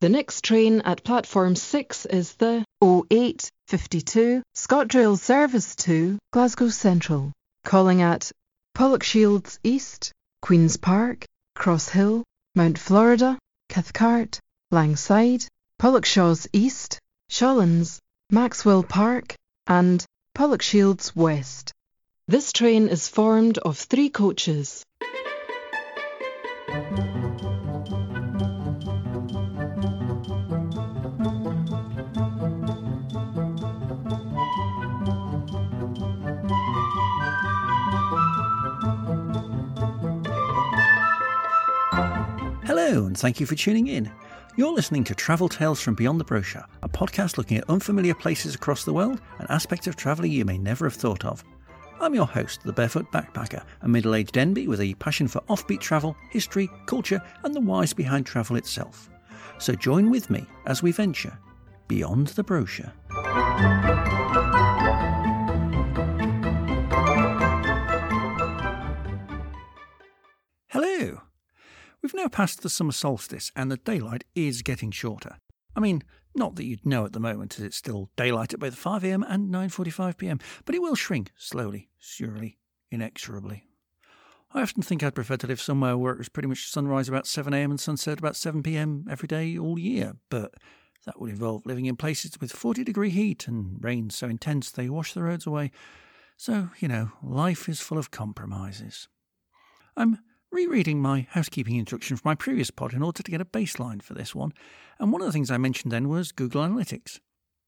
The next train at platform 6 is the 0852 ScotRail service to Glasgow Central, calling at Pollokshields East, Queen's Park, Cross Hill, Mount Florida, Cathcart, Langside, Pollokshaws East, Shawlands, Maxwell Park, and Pollokshields West. This train is formed of three coaches. Hello, and thank you for tuning in. You're listening to Travel Tales from Beyond the Brochure, a podcast looking at unfamiliar places across the world and aspects of travelling you may never have thought of. I'm your host, the Barefoot Backpacker, a middle aged Denbigh with a passion for offbeat travel, history, culture, and the whys behind travel itself. So join with me as we venture beyond the brochure. We've now passed the summer solstice and the daylight is getting shorter. I mean, not that you'd know at the moment as it's still daylight at both 5am and 9.45pm, but it will shrink slowly, surely, inexorably. I often think I'd prefer to live somewhere where it was pretty much sunrise about 7am and sunset about 7pm every day all year, but that would involve living in places with 40 degree heat and rain so intense they wash the roads away. So, you know, life is full of compromises. I'm rereading my housekeeping instruction from my previous pod in order to get a baseline for this one, and one of the things I mentioned then was Google Analytics.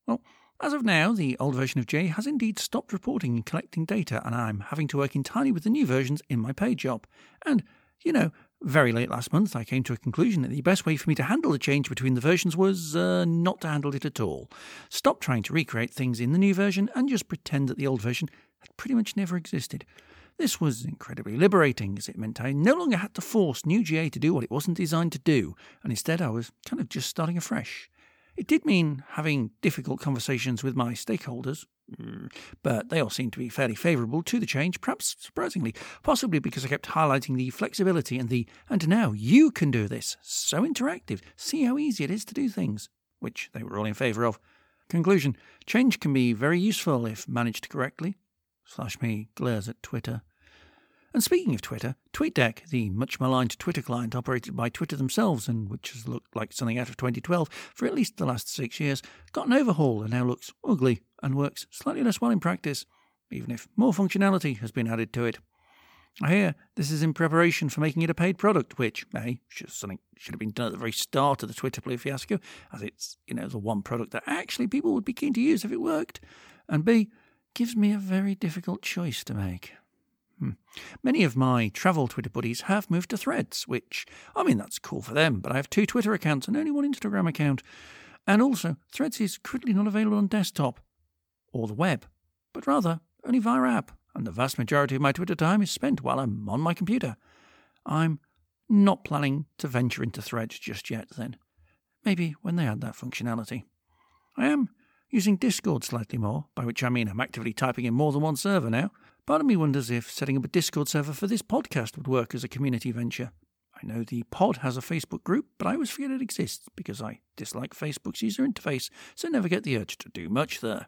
Well, as of now, the old version of GA has indeed stopped reporting and collecting data, and I'm having to work entirely with the new versions in my paid job. And, you know, very late last month, I came to a conclusion that the best way for me to handle the change between the versions was uh, not to handle it at all. Stop trying to recreate things in the new version and just pretend that the old version had pretty much never existed. This was incredibly liberating, as it meant I no longer had to force New GA to do what it wasn't designed to do, and instead I was kind of just starting afresh. It did mean having difficult conversations with my stakeholders, mm, but they all seemed to be fairly favourable to the change, perhaps surprisingly, possibly because I kept highlighting the flexibility and the, and now you can do this, so interactive, see how easy it is to do things, which they were all in favour of. Conclusion Change can be very useful if managed correctly. Slash me glares at Twitter. And speaking of Twitter, TweetDeck, the much maligned Twitter client operated by Twitter themselves and which has looked like something out of 2012 for at least the last six years, got an overhaul and now looks ugly and works slightly less well in practice, even if more functionality has been added to it. I hear this is in preparation for making it a paid product, which, A, should, something should have been done at the very start of the Twitter Blue fiasco, as it's, you know, the one product that actually people would be keen to use if it worked, and B, gives me a very difficult choice to make. Hmm. Many of my travel Twitter buddies have moved to Threads, which, I mean, that's cool for them, but I have two Twitter accounts and only one Instagram account. And also, Threads is currently not available on desktop or the web, but rather only via app, and the vast majority of my Twitter time is spent while I'm on my computer. I'm not planning to venture into Threads just yet, then. Maybe when they add that functionality. I am using Discord slightly more, by which I mean I'm actively typing in more than one server now. Part of me wonders if setting up a Discord server for this podcast would work as a community venture. I know the pod has a Facebook group, but I always forget it exists because I dislike Facebook's user interface, so never get the urge to do much there.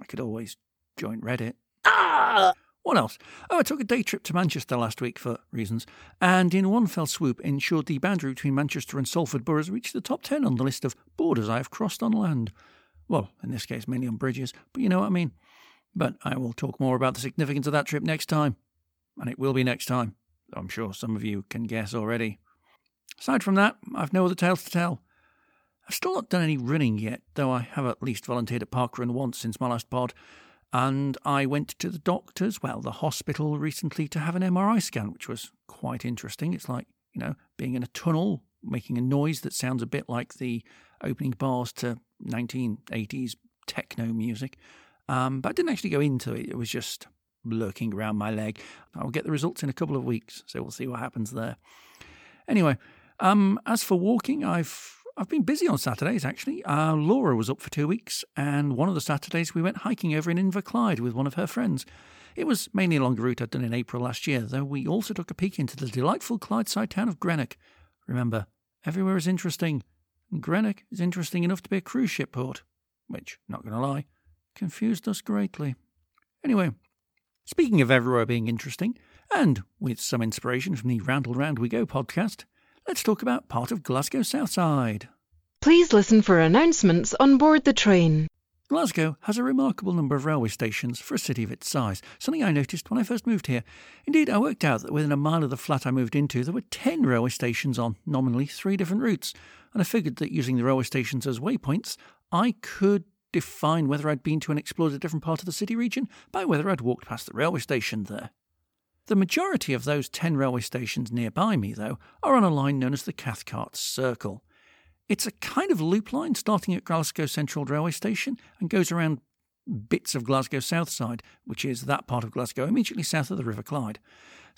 I could always join Reddit. Ah! What else? Oh, I took a day trip to Manchester last week for reasons, and in one fell swoop ensured the boundary between Manchester and Salford boroughs reached the top 10 on the list of borders I have crossed on land. Well, in this case, mainly on bridges, but you know what I mean. But I will talk more about the significance of that trip next time. And it will be next time. I'm sure some of you can guess already. Aside from that, I've no other tales to tell. I've still not done any running yet, though I have at least volunteered at Parkrun once since my last pod. And I went to the doctor's, well, the hospital recently to have an MRI scan, which was quite interesting. It's like, you know, being in a tunnel, making a noise that sounds a bit like the opening bars to 1980s techno music. Um, but I didn't actually go into it. It was just lurking around my leg. I'll get the results in a couple of weeks, so we'll see what happens there. Anyway, um, as for walking, I've I've been busy on Saturdays actually. Uh, Laura was up for two weeks, and one of the Saturdays we went hiking over in Inverclyde with one of her friends. It was mainly along the route I'd done in April last year, though we also took a peek into the delightful Clydeside town of Greenock. Remember, everywhere is interesting and Greenock is interesting enough to be a cruise ship port, which, not going to lie, confused us greatly. Anyway, speaking of everywhere being interesting, and with some inspiration from the Roundel Round We Go podcast, let's talk about part of Glasgow Southside. Please listen for announcements on board the train. Glasgow has a remarkable number of railway stations for a city of its size, something I noticed when I first moved here. Indeed, I worked out that within a mile of the flat I moved into, there were 10 railway stations on nominally three different routes, and I figured that using the railway stations as waypoints, I could define whether I'd been to and explored a different part of the city region by whether I'd walked past the railway station there. The majority of those 10 railway stations nearby me, though, are on a line known as the Cathcart Circle. It's a kind of loop line starting at Glasgow Central Railway Station and goes around bits of Glasgow South Side, which is that part of Glasgow immediately south of the River Clyde.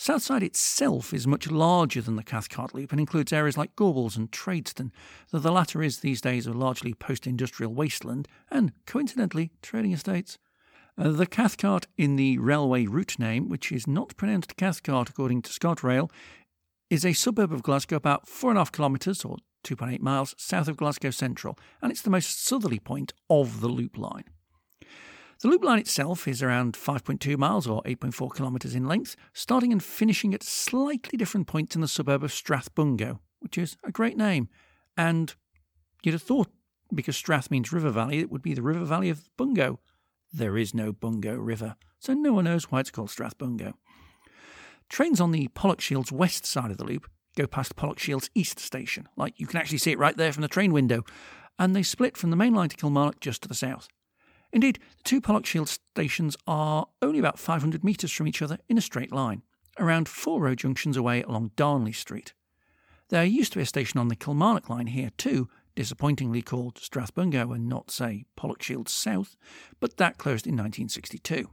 Southside itself is much larger than the Cathcart Loop and includes areas like Gorbals and Tradeston, though the latter is these days a largely post industrial wasteland and, coincidentally, trading estates. Uh, the Cathcart in the railway route name, which is not pronounced Cathcart according to ScotRail, is a suburb of Glasgow about 4.5 kilometres or 2.8 miles south of Glasgow Central, and it's the most southerly point of the Loop Line. The Loop Line itself is around 5.2 miles or 8.4 kilometres in length, starting and finishing at slightly different points in the suburb of Strathbungo, which is a great name. And you'd have thought, because Strath means river valley, it would be the river valley of Bungo. There is no Bungo River, so no one knows why it's called Strathbungo. Trains on the Pollokshields west side of the loop go past Pollokshields East Station. Like you can actually see it right there from the train window. And they split from the main line to Kilmarnock just to the south. Indeed, the two Pollokshields stations are only about 500 metres from each other in a straight line, around four road junctions away along Darnley Street. There used to be a station on the Kilmarnock line here too, disappointingly called Strathbungo and not, say, Pollokshields South, but that closed in 1962.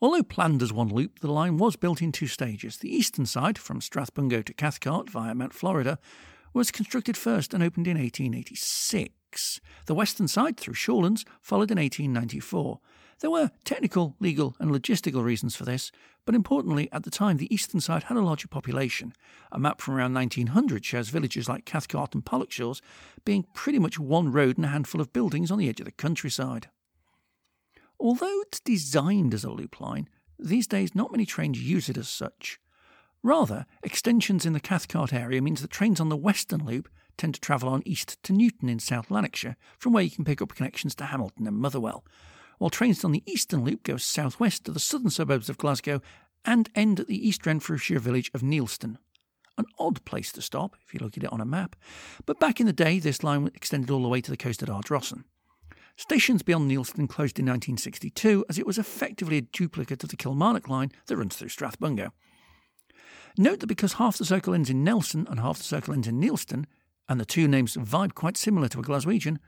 Although planned as one loop, the line was built in two stages. The eastern side, from Strathbungo to Cathcart via Mount Florida, was constructed first and opened in 1886. The western side, through Shawlands, followed in 1894. There were technical, legal, and logistical reasons for this, but importantly, at the time, the eastern side had a larger population. A map from around 1900 shows villages like Cathcart and Pollokshaws being pretty much one road and a handful of buildings on the edge of the countryside. Although it's designed as a loop line, these days not many trains use it as such. Rather, extensions in the Cathcart area means that trains on the Western Loop tend to travel on east to Newton in South Lanarkshire, from where you can pick up connections to Hamilton and Motherwell, while trains on the Eastern Loop go southwest to the southern suburbs of Glasgow and end at the East Renfrewshire village of Neilston. An odd place to stop if you look at it on a map, but back in the day this line extended all the way to the coast at Ardrossan. Stations beyond Neilston closed in 1962 as it was effectively a duplicate of the Kilmarnock line that runs through Strathbungo. Note that because half the circle ends in Newton and half the circle ends in Neilston, and the two names vibe quite similar to a Glaswegian,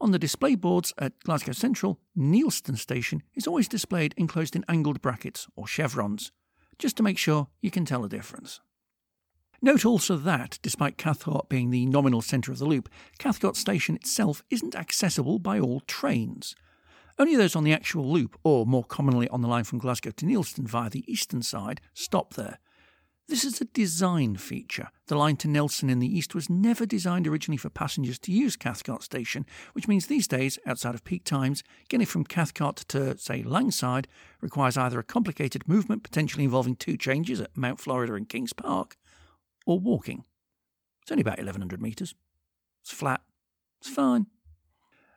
on the display boards at Glasgow Central, Neilston Station is always displayed enclosed in angled brackets or chevrons, just to make sure you can tell the difference. Note also that, despite Cathcart being the nominal centre of the loop, Cathcart station itself isn't accessible by all trains. Only those on the actual loop, or more commonly on the line from Glasgow to Neilston via the eastern side, stop there. This is a design feature. The line to Newton in the east was never designed originally for passengers to use Cathcart station, which means these days, outside of peak times, getting from Cathcart to, say, Langside requires either a complicated movement, potentially involving two changes at Mount Florida and Kings Park, or walking. It's only about 1100 metres. It's flat. It's fine.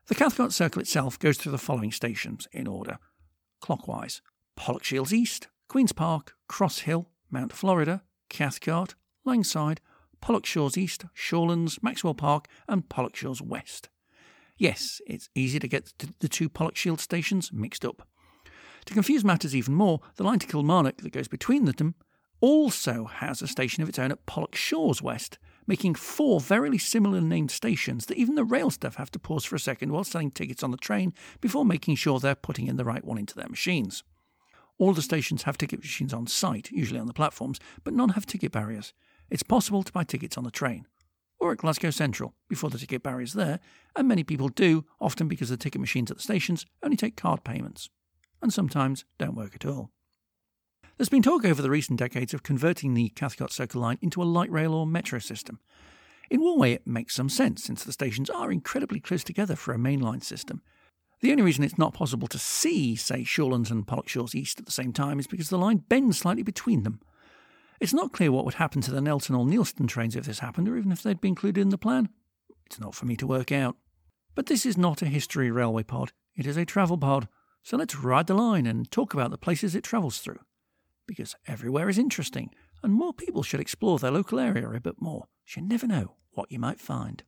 The Cathcart Circle itself goes through the following stations in order clockwise Pollokshields East, Queen's Park, Cross Hill, Mount Florida, Cathcart, Langside, Pollokshaws East, Shawlands, Maxwell Park, and Pollokshaws West. Yes, it's easy to get the two Pollokshield stations mixed up. To confuse matters even more, the line to Kilmarnock that goes between them also has a station of its own at Pollokshaws West, making four very similar named stations that even the rail staff have to pause for a second while selling tickets on the train before making sure they're putting in the right one into their machines. All the stations have ticket machines on site, usually on the platforms, but none have ticket barriers. It's possible to buy tickets on the train or at Glasgow Central before the ticket barriers there, and many people do, often because the ticket machines at the stations only take card payments and sometimes don't work at all. There's been talk over the recent decades of converting the Cathcart Circle line into a light rail or metro system. In one way, it makes some sense, since the stations are incredibly close together for a mainline system. The only reason it's not possible to see, say, Shawlands and Pollokshields East at the same time is because the line bends slightly between them. It's not clear what would happen to the Newton or Neilston trains if this happened, or even if they'd be included in the plan. It's not for me to work out. But this is not a history railway pod, it is a travel pod. So let's ride the line and talk about the places it travels through. Because everywhere is interesting, and more people should explore their local area a bit more. You never know what you might find.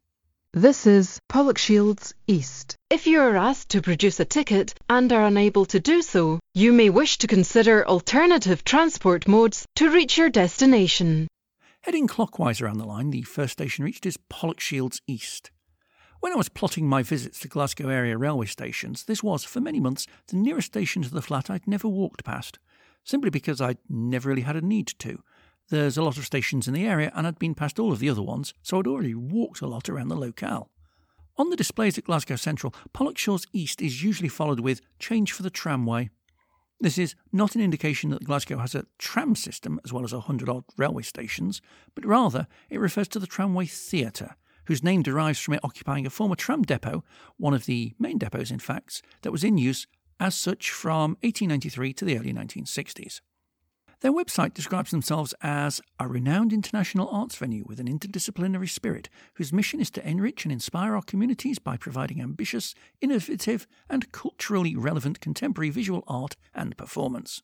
This is Pollokshields East. If you are asked to produce a ticket and are unable to do so, you may wish to consider alternative transport modes to reach your destination. Heading clockwise around the line, the first station reached is Pollokshields East. When I was plotting my visits to Glasgow area railway stations, this was, for many months, the nearest station to the flat I'd never walked past, simply because I'd never really had a need to. There's a lot of stations in the area, and I'd been past all of the other ones, so I'd already walked a lot around the locale. On the displays at Glasgow Central, Pollokshields East is usually followed with Change for the Tramway. This is not an indication that Glasgow has a tram system as well as a hundred odd railway stations, but rather it refers to the tramway theatre, whose name derives from it occupying a former tram depot, one of the main depots, in fact, that was in use as such from 1893 to the early 1960s. Their website describes themselves as a renowned international arts venue with an interdisciplinary spirit whose mission is to enrich and inspire our communities by providing ambitious, innovative, and culturally relevant contemporary visual art and performance.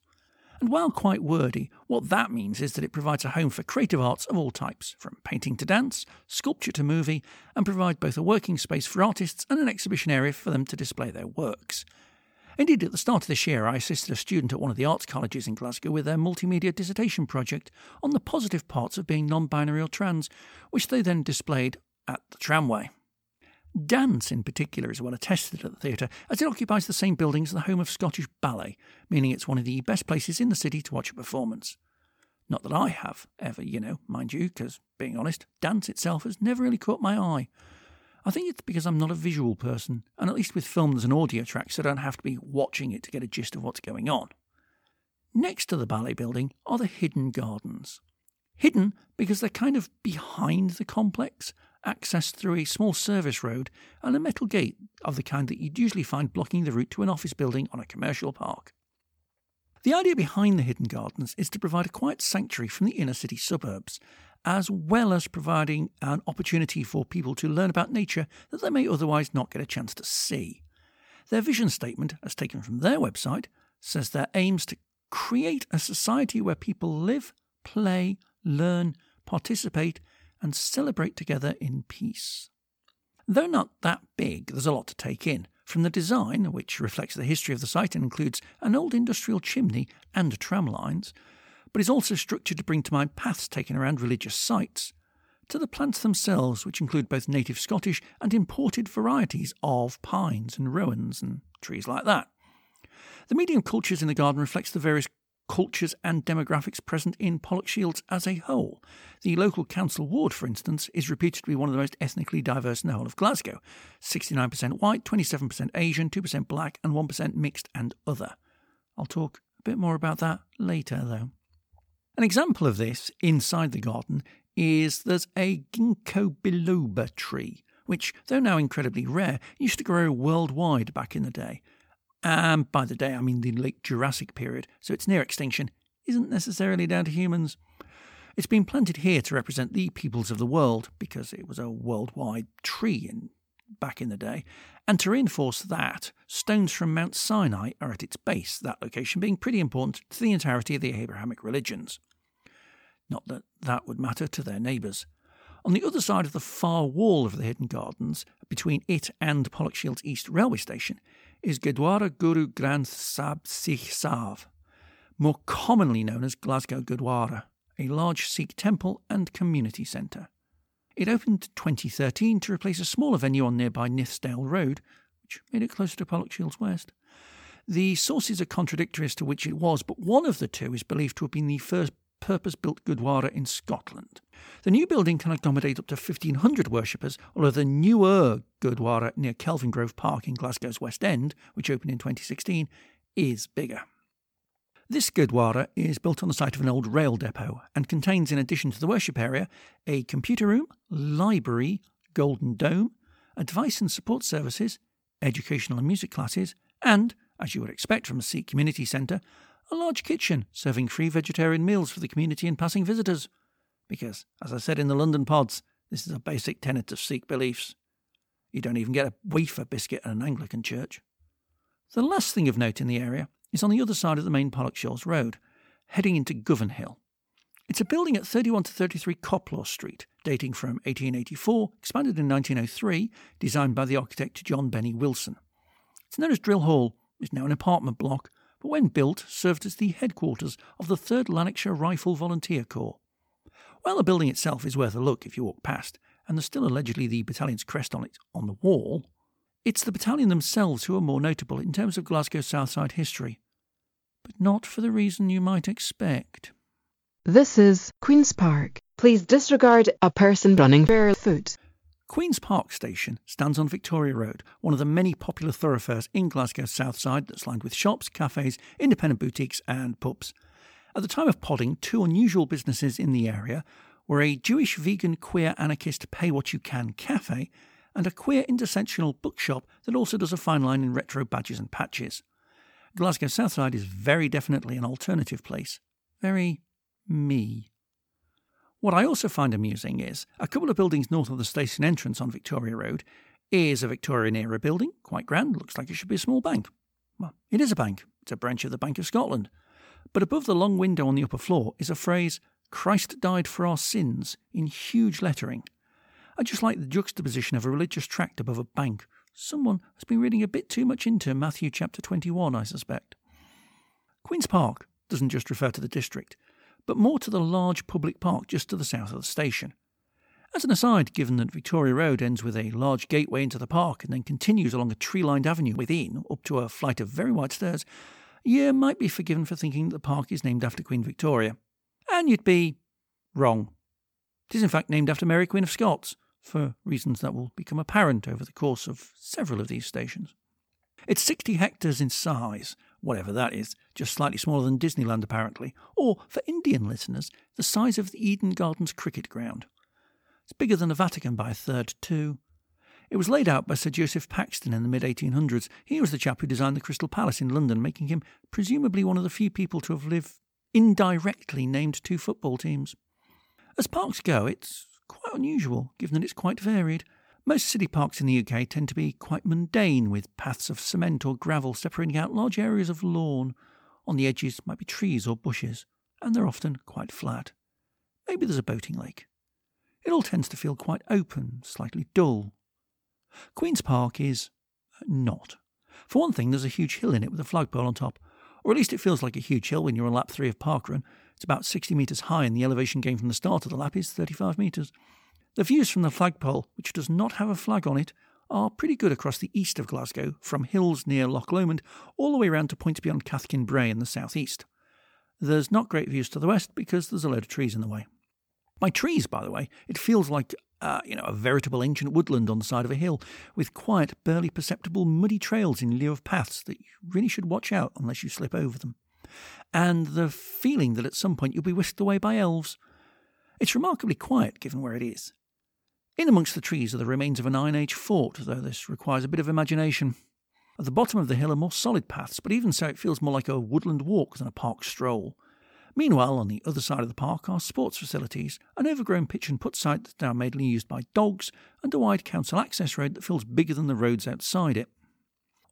And while quite wordy, what that means is that it provides a home for creative arts of all types, from painting to dance, sculpture to movie, and provide both a working space for artists and an exhibition area for them to display their works. Indeed, at the start of this year, I assisted a student at one of the arts colleges in Glasgow with their multimedia dissertation project on the positive parts of being non binary or trans, which they then displayed at the tramway. Dance, in particular, is well attested at the theatre, as it occupies the same building as the home of Scottish Ballet, meaning it's one of the best places in the city to watch a performance. Not that I have ever, you know, mind you, because, being honest, dance itself has never really caught my eye. I think it's because I'm not a visual person, and at least with film there's an audio track, so I don't have to be watching it to get a gist of what's going on. Next to the ballet building are the hidden gardens. Hidden because they're kind of behind the complex, accessed through a small service road and a metal gate of the kind that you'd usually find blocking the route to an office building on a commercial park. The idea behind the hidden gardens is to provide a quiet sanctuary from the inner city suburbs, as well as providing an opportunity for people to learn about nature that they may otherwise not get a chance to see. Their vision statement, as taken from their website, says their aims to create a society where people live, play, learn, participate, and celebrate together in peace. Though not that big, there's a lot to take in. From the design, which reflects the history of the site and includes an old industrial chimney and tram lines, but is also structured to bring to mind paths taken around religious sites, to the plants themselves, which include both native Scottish and imported varieties of pines and rowans and trees like that. The medium cultures in the garden reflects the various cultures and demographics present in Pollokshields as a whole. The local council ward, for instance, is reputed to be one of the most ethnically diverse in the whole of Glasgow 69% white, 27% Asian, 2% black, and 1% mixed and other. I'll talk a bit more about that later, though. An example of this inside the garden is there's a ginkgo biloba tree, which, though now incredibly rare, used to grow worldwide back in the day. And by the day, I mean the late Jurassic period, so its near extinction isn't necessarily down to humans. It's been planted here to represent the peoples of the world, because it was a worldwide tree in, back in the day, and to reinforce that, stones from Mount Sinai are at its base, that location being pretty important to the entirety of the Abrahamic religions. Not that that would matter to their neighbours. On the other side of the far wall of the Hidden Gardens, between it and Pollokshields East Railway Station, is Gurdwara Guru Granth Sahib Sikh Sabha, more commonly known as Glasgow Gurdwara, a large Sikh temple and community centre. It opened 2013 to replace a smaller venue on nearby Nithsdale Road, which made it closer to Pollokshields West. The sources are contradictory as to which it was, but one of the two is believed to have been the first purpose built Gurdwara in Scotland. The new building can accommodate up to 1,500 worshippers, although the newer Gurdwara near Kelvingrove Park in Glasgow's West End, which opened in 2016, is bigger. This Gurdwara is built on the site of an old rail depot and contains, in addition to the worship area, a computer room, library, golden dome, advice and support services, educational and music classes, and, as you would expect from a Sikh community centre, a large kitchen serving free vegetarian meals for the community and passing visitors. Because, as I said in the London pods, this is a basic tenet of Sikh beliefs. You don't even get a wafer biscuit at an Anglican church. The last thing of note in the area is on the other side of the main Pollock Pollokshields Road, heading into Govanhill. It's a building at 31 to 33 Coplaw Street, dating from 1884, expanded in 1903, designed by the architect John Bennie Wilson. It's known as Drill Hall, it's now an apartment block, but when built served as the headquarters of the 3rd Lanarkshire Rifle Volunteer Corps. While the building itself is worth a look if you walk past, and there's still allegedly the battalion's crest on it on the wall, it's the battalion themselves who are more notable in terms of Glasgow Southside history, but not for the reason you might expect. This is Queen's Park. Please disregard a person running barefoot. Queen's Park Station stands on Victoria Road, one of the many popular thoroughfares in Glasgow's south side that's lined with shops, cafes, independent boutiques, and pubs. At the time of podding, two unusual businesses in the area were a Jewish vegan queer anarchist pay what you can cafe and a queer intersectional bookshop that also does a fine line in retro badges and patches. Glasgow Southside is very definitely an alternative place. Very me. What I also find amusing is a couple of buildings north of the station entrance on Victoria Road is a Victorian era building, quite grand, looks like it should be a small bank. Well, it is a bank, it's a branch of the Bank of Scotland. But above the long window on the upper floor is a phrase, Christ died for our sins, in huge lettering. I just like the juxtaposition of a religious tract above a bank. Someone has been reading a bit too much into Matthew chapter 21, I suspect. Queen's Park doesn't just refer to the district, but more to the large public park just to the south of the station. As an aside, given that Victoria Road ends with a large gateway into the park and then continues along a tree lined avenue within up to a flight of very wide stairs, you might be forgiven for thinking that the park is named after Queen Victoria. And you'd be wrong. It is in fact named after Mary Queen of Scots, for reasons that will become apparent over the course of several of these stations. It's 60 hectares in size, whatever that is, just slightly smaller than Disneyland apparently, or, for Indian listeners, the size of the Eden Gardens cricket ground. It's bigger than the Vatican by a third, too. It was laid out by Sir Joseph Paxton in the mid 1800s. He was the chap who designed the Crystal Palace in London, making him presumably one of the few people to have lived indirectly named two football teams. As parks go, it's quite unusual, given that it's quite varied. Most city parks in the UK tend to be quite mundane, with paths of cement or gravel separating out large areas of lawn. On the edges might be trees or bushes, and they're often quite flat. Maybe there's a boating lake. It all tends to feel quite open, slightly dull. Queen's Park is uh, not. For one thing, there's a huge hill in it with a flagpole on top, or at least it feels like a huge hill when you're on lap three of parkrun, it's about 60 metres high, and the elevation gain from the start of the lap is 35 metres. The views from the flagpole, which does not have a flag on it, are pretty good across the east of Glasgow, from hills near Loch Lomond all the way round to points beyond Cathkin Brae in the southeast. There's not great views to the west because there's a load of trees in the way. By trees, by the way, it feels like uh, you know a veritable ancient woodland on the side of a hill, with quiet, barely perceptible muddy trails in lieu of paths that you really should watch out unless you slip over them and the feeling that at some point you'll be whisked away by elves. It's remarkably quiet given where it is. In amongst the trees are the remains of an Iron Age fort, though this requires a bit of imagination. At the bottom of the hill are more solid paths, but even so it feels more like a woodland walk than a park stroll. Meanwhile, on the other side of the park are sports facilities, an overgrown pitch and putt site that's now mainly used by dogs, and a wide council access road that feels bigger than the roads outside it.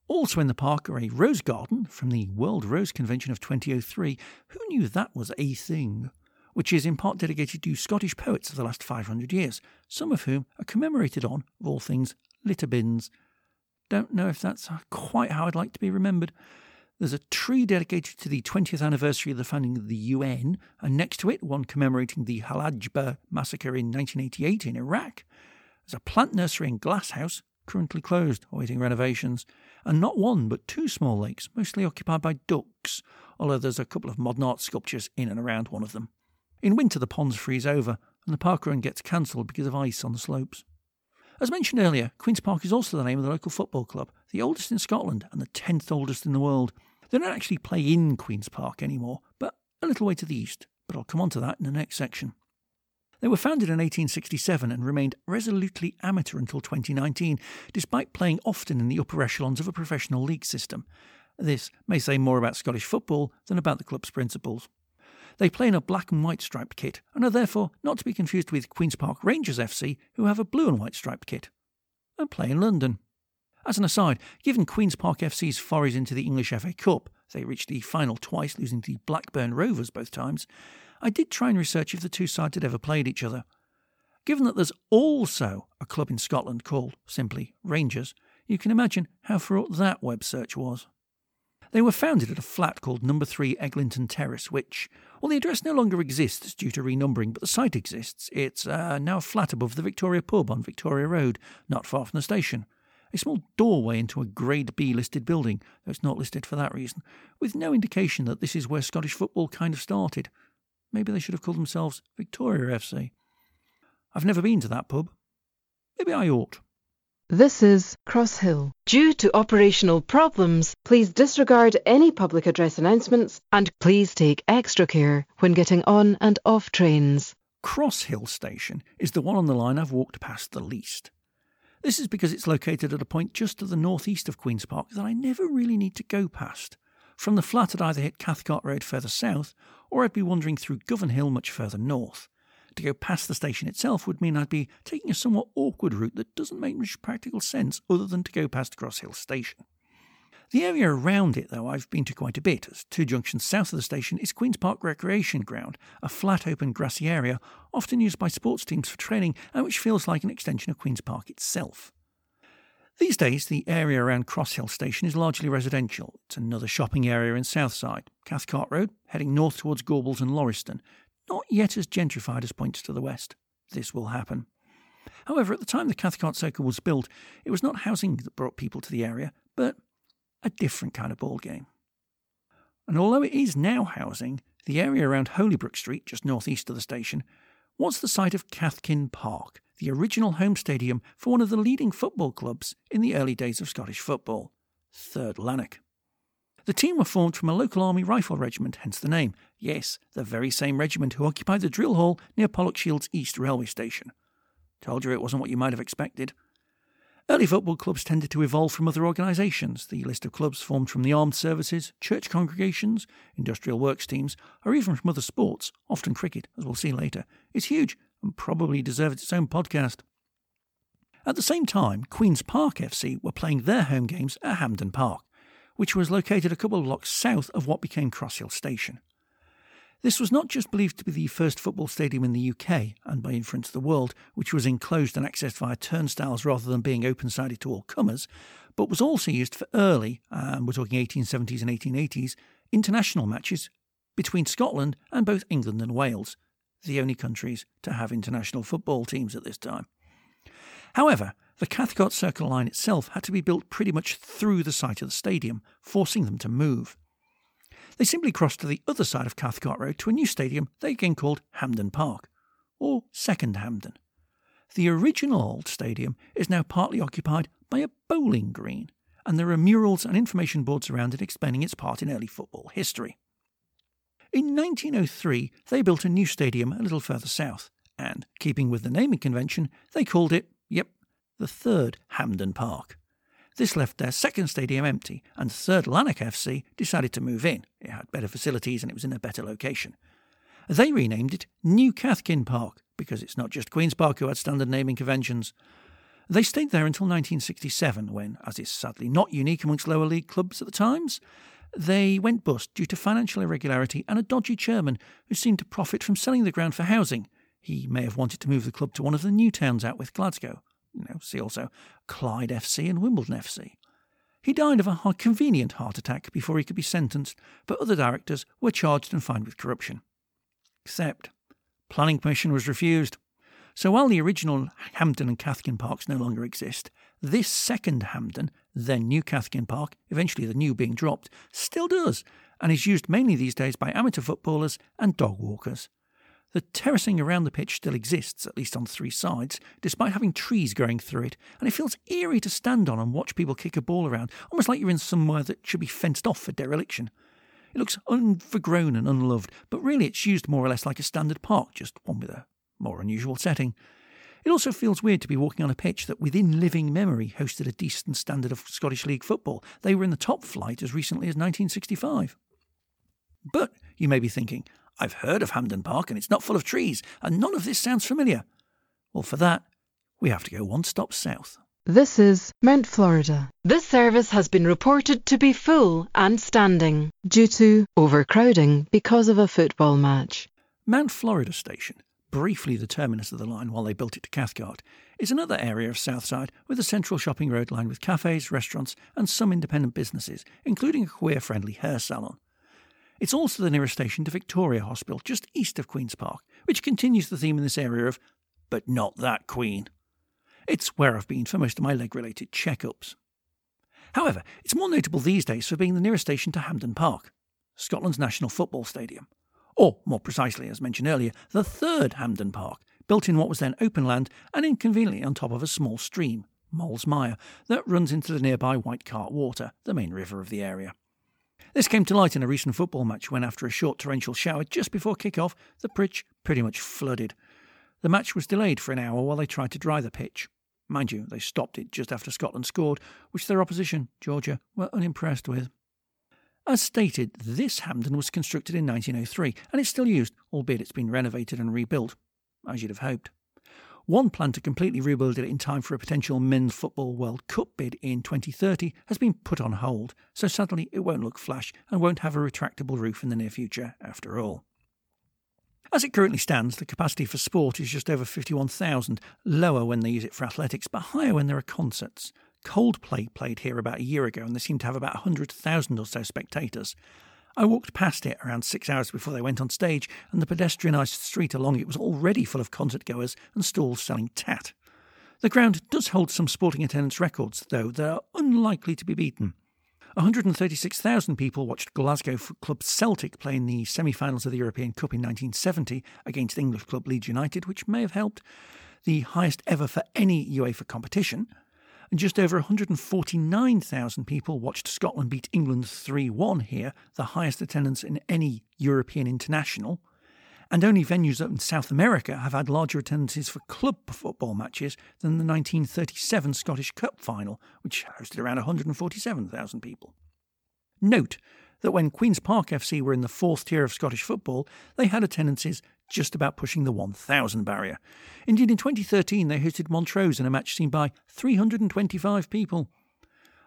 Also in the park are a rose garden from the World Rose Convention of 2003. Who knew that was a thing? Which is in part dedicated to Scottish poets of the last 500 years, some of whom are commemorated on, of all things, litter bins. Don't know if that's quite how I'd like to be remembered. There's a tree dedicated to the 20th anniversary of the founding of the UN, and next to it, one commemorating the Halabja massacre in 1988 in Iraq. There's a plant nursery and Glasshouse, currently closed, awaiting renovations and not one but two small lakes, mostly occupied by ducks, although there's a couple of modern art sculptures in and around one of them. In winter, the ponds freeze over, and the park run gets cancelled because of ice on the slopes. As mentioned earlier, Queen's Park is also the name of the local football club, the oldest in Scotland and the tenth oldest in the world. They don't actually play in Queen's Park anymore, but a little way to the east, but I'll come on to that in the next section. They were founded in 1867 and remained resolutely amateur until 2019, despite playing often in the upper echelons of a professional league system. This may say more about Scottish football than about the club's principles. They play in a black and white striped kit and are therefore not to be confused with Queen's Park Rangers FC, who have a blue and white striped kit, and play in London. As an aside, given Queen's Park FC's forays into the English FA Cup, they reached the final twice, losing to the Blackburn Rovers both times, I did try and research if the two sides had ever played each other. Given that there's also a club in Scotland called simply Rangers, you can imagine how fraught that web search was. They were founded at a flat called Number 3 Eglinton Terrace, which, while the address no longer exists due to renumbering, but the site exists, it's uh, now a flat above the Victoria pub on Victoria Road, not far from the station. A small doorway into a Grade B listed building, though it's not listed for that reason, with no indication that this is where Scottish football kind of started. Maybe they should have called themselves Victoria FC. I've never been to that pub. Maybe I ought. This is Cross Hill. Due to operational problems, please disregard any public address announcements and please take extra care when getting on and off trains. Cross Hill Station is the one on the line I've walked past the least. This is because it's located at a point just to the northeast of Queen's Park that I never really need to go past. From the flat, I'd either hit Cathcart Road further south, or I'd be wandering through Govanhill much further north. To go past the station itself would mean I'd be taking a somewhat awkward route that doesn't make much practical sense other than to go past Cross Hill Station. The area around it, though, I've been to quite a bit, as two junctions south of the station is Queen's Park Recreation Ground, a flat open grassy area often used by sports teams for training and which feels like an extension of Queen's Park itself. These days, the area around Cross Hill Station is largely residential. It's another shopping area in Southside, Cathcart Road, heading north towards Gorbals and Laurieston, not yet as gentrified as points to the west. This will happen. However, at the time the Cathcart Circle was built, it was not housing that brought people to the area, but a different kind of ball game. And although it is now housing, the area around Hollybrook Street, just northeast of the station, was the site of Cathkin Park, the original home stadium for one of the leading football clubs in the early days of Scottish football, Third Lanark. The team were formed from a local army rifle regiment, hence the name. Yes, the very same regiment who occupied the drill hall near Pollokshields East railway station. Told you it wasn't what you might have expected. Early football clubs tended to evolve from other organisations. The list of clubs formed from the armed services, church congregations, industrial works teams, or even from other sports, often cricket, as we'll see later, is huge and probably deserves its own podcast. At the same time, Queen's Park FC were playing their home games at Hampden Park, which was located a couple of blocks south of what became Crosshill Station. This was not just believed to be the first football stadium in the UK, and by inference the world, which was enclosed and accessed via turnstiles rather than being open sided to all comers, but was also used for early, and we're talking 1870s and 1880s, international matches between Scotland and both England and Wales, the only countries to have international football teams at this time. However, the Cathcart Circle line itself had to be built pretty much through the site of the stadium, forcing them to move. They simply crossed to the other side of Cathcart Road to a new stadium they again called Hampden Park, or Second Hampden. The original old stadium is now partly occupied by a bowling green, and there are murals and information boards around it explaining its part in early football history. In 1903, they built a new stadium a little further south, and, keeping with the naming convention, they called it, the third Hampden Park. This left their second stadium empty, and third Lanark FC decided to move in. It had better facilities and it was in a better location. They renamed it New Cathkin Park, because it's not just Queen's Park who had standard naming conventions. They stayed there until 1967, when, as is sadly not unique amongst lower league clubs at the times, they went bust due to financial irregularity and a dodgy chairman who seemed to profit from selling the ground for housing. He may have wanted to move the club to one of the new towns out with Glasgow. You know, see also Clyde FC and Wimbledon FC. He died of a convenient heart attack before he could be sentenced, but other directors were charged and fined with corruption. Except, planning permission was refused. So while the original Hampden and Cathkin parks no longer exist, this second Hampden, then New Cathkin Park, eventually the new being dropped, still does, and is used mainly these days by amateur footballers and dog walkers. The terracing around the pitch still exists, at least on three sides, despite having trees growing through it, and it feels eerie to stand on and watch people kick a ball around, almost like you're in somewhere that should be fenced off for dereliction. It looks overgrown and unloved, but really it's used more or less like a standard park, just one with a more unusual setting. It also feels weird to be walking on a pitch that, within living memory, hosted a decent standard of Scottish League football. They were in the top flight as recently as 1965. But you may be thinking, I've heard of Hampden Park and it's not full of trees, and none of this sounds familiar. Well, for that, we have to go one stop south. This is Mount Florida. This service has been reported to be full and standing due to overcrowding because of a football match. Mount Florida Station, briefly the terminus of the line while they built it to Cathcart, is another area of Southside with a central shopping road lined with cafes, restaurants, and some independent businesses, including a queer friendly hair salon. It's also the nearest station to Victoria Hospital, just east of Queen's Park, which continues the theme in this area of, but not that Queen. It's where I've been for most of my leg related checkups. However, it's more notable these days for being the nearest station to Hampden Park, Scotland's national football stadium. Or, more precisely, as mentioned earlier, the third Hampden Park, built in what was then open land and inconveniently on top of a small stream, Moles Mire, that runs into the nearby White Cart Water, the main river of the area. This came to light in a recent football match when, after a short torrential shower just before kick-off, the pitch pretty much flooded. The match was delayed for an hour while they tried to dry the pitch. Mind you, they stopped it just after Scotland scored, which their opposition, Georgia, were unimpressed with. As stated, this Hampden was constructed in 1903 and it's still used, albeit it's been renovated and rebuilt, as you'd have hoped. One plan to completely rebuild it in time for a potential Men's Football World Cup bid in 2030 has been put on hold, so sadly it won't look flash and won't have a retractable roof in the near future after all. As it currently stands, the capacity for sport is just over 51,000, lower when they use it for athletics, but higher when there are concerts. Coldplay played here about a year ago and they seem to have about 100,000 or so spectators. I walked past it around six hours before they went on stage, and the pedestrianised street along it was already full of concert goers and stalls selling tat. The ground does hold some sporting attendance records, though, that are unlikely to be beaten. 136,000 people watched Glasgow club Celtic play in the semi finals of the European Cup in 1970 against English club Leeds United, which may have helped. The highest ever for any UEFA competition and just over 149,000 people watched Scotland beat England 3 1 here, the highest attendance in any European international. And only venues in South America have had larger attendances for club football matches than the 1937 Scottish Cup final, which hosted around 147,000 people. Note that when Queen's Park FC were in the fourth tier of Scottish football, they had attendances just about pushing the 1,000 barrier. Indeed, in 2013, they hosted Montrose in a match seen by 325 people.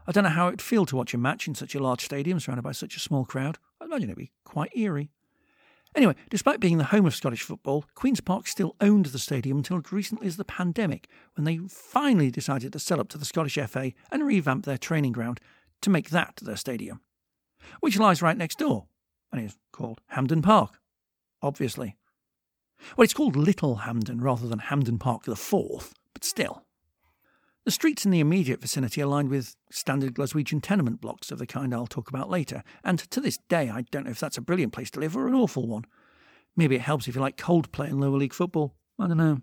I don't know how it would feel to watch a match in such a large stadium surrounded by such a small crowd. I imagine it'd be quite eerie. Anyway, despite being the home of Scottish football, Queen's Park still owned the stadium until as recently as the pandemic, when they finally decided to sell up to the Scottish FA and revamp their training ground to make that their stadium, which lies right next door and is called Hampden Park, obviously. Well, it's called Little Hampden rather than Hampden Park the Fourth, but still. The streets in the immediate vicinity are lined with standard Glaswegian tenement blocks of the kind I'll talk about later, and to this day I don't know if that's a brilliant place to live or an awful one. Maybe it helps if you like Coldplay and lower league football. I don't know.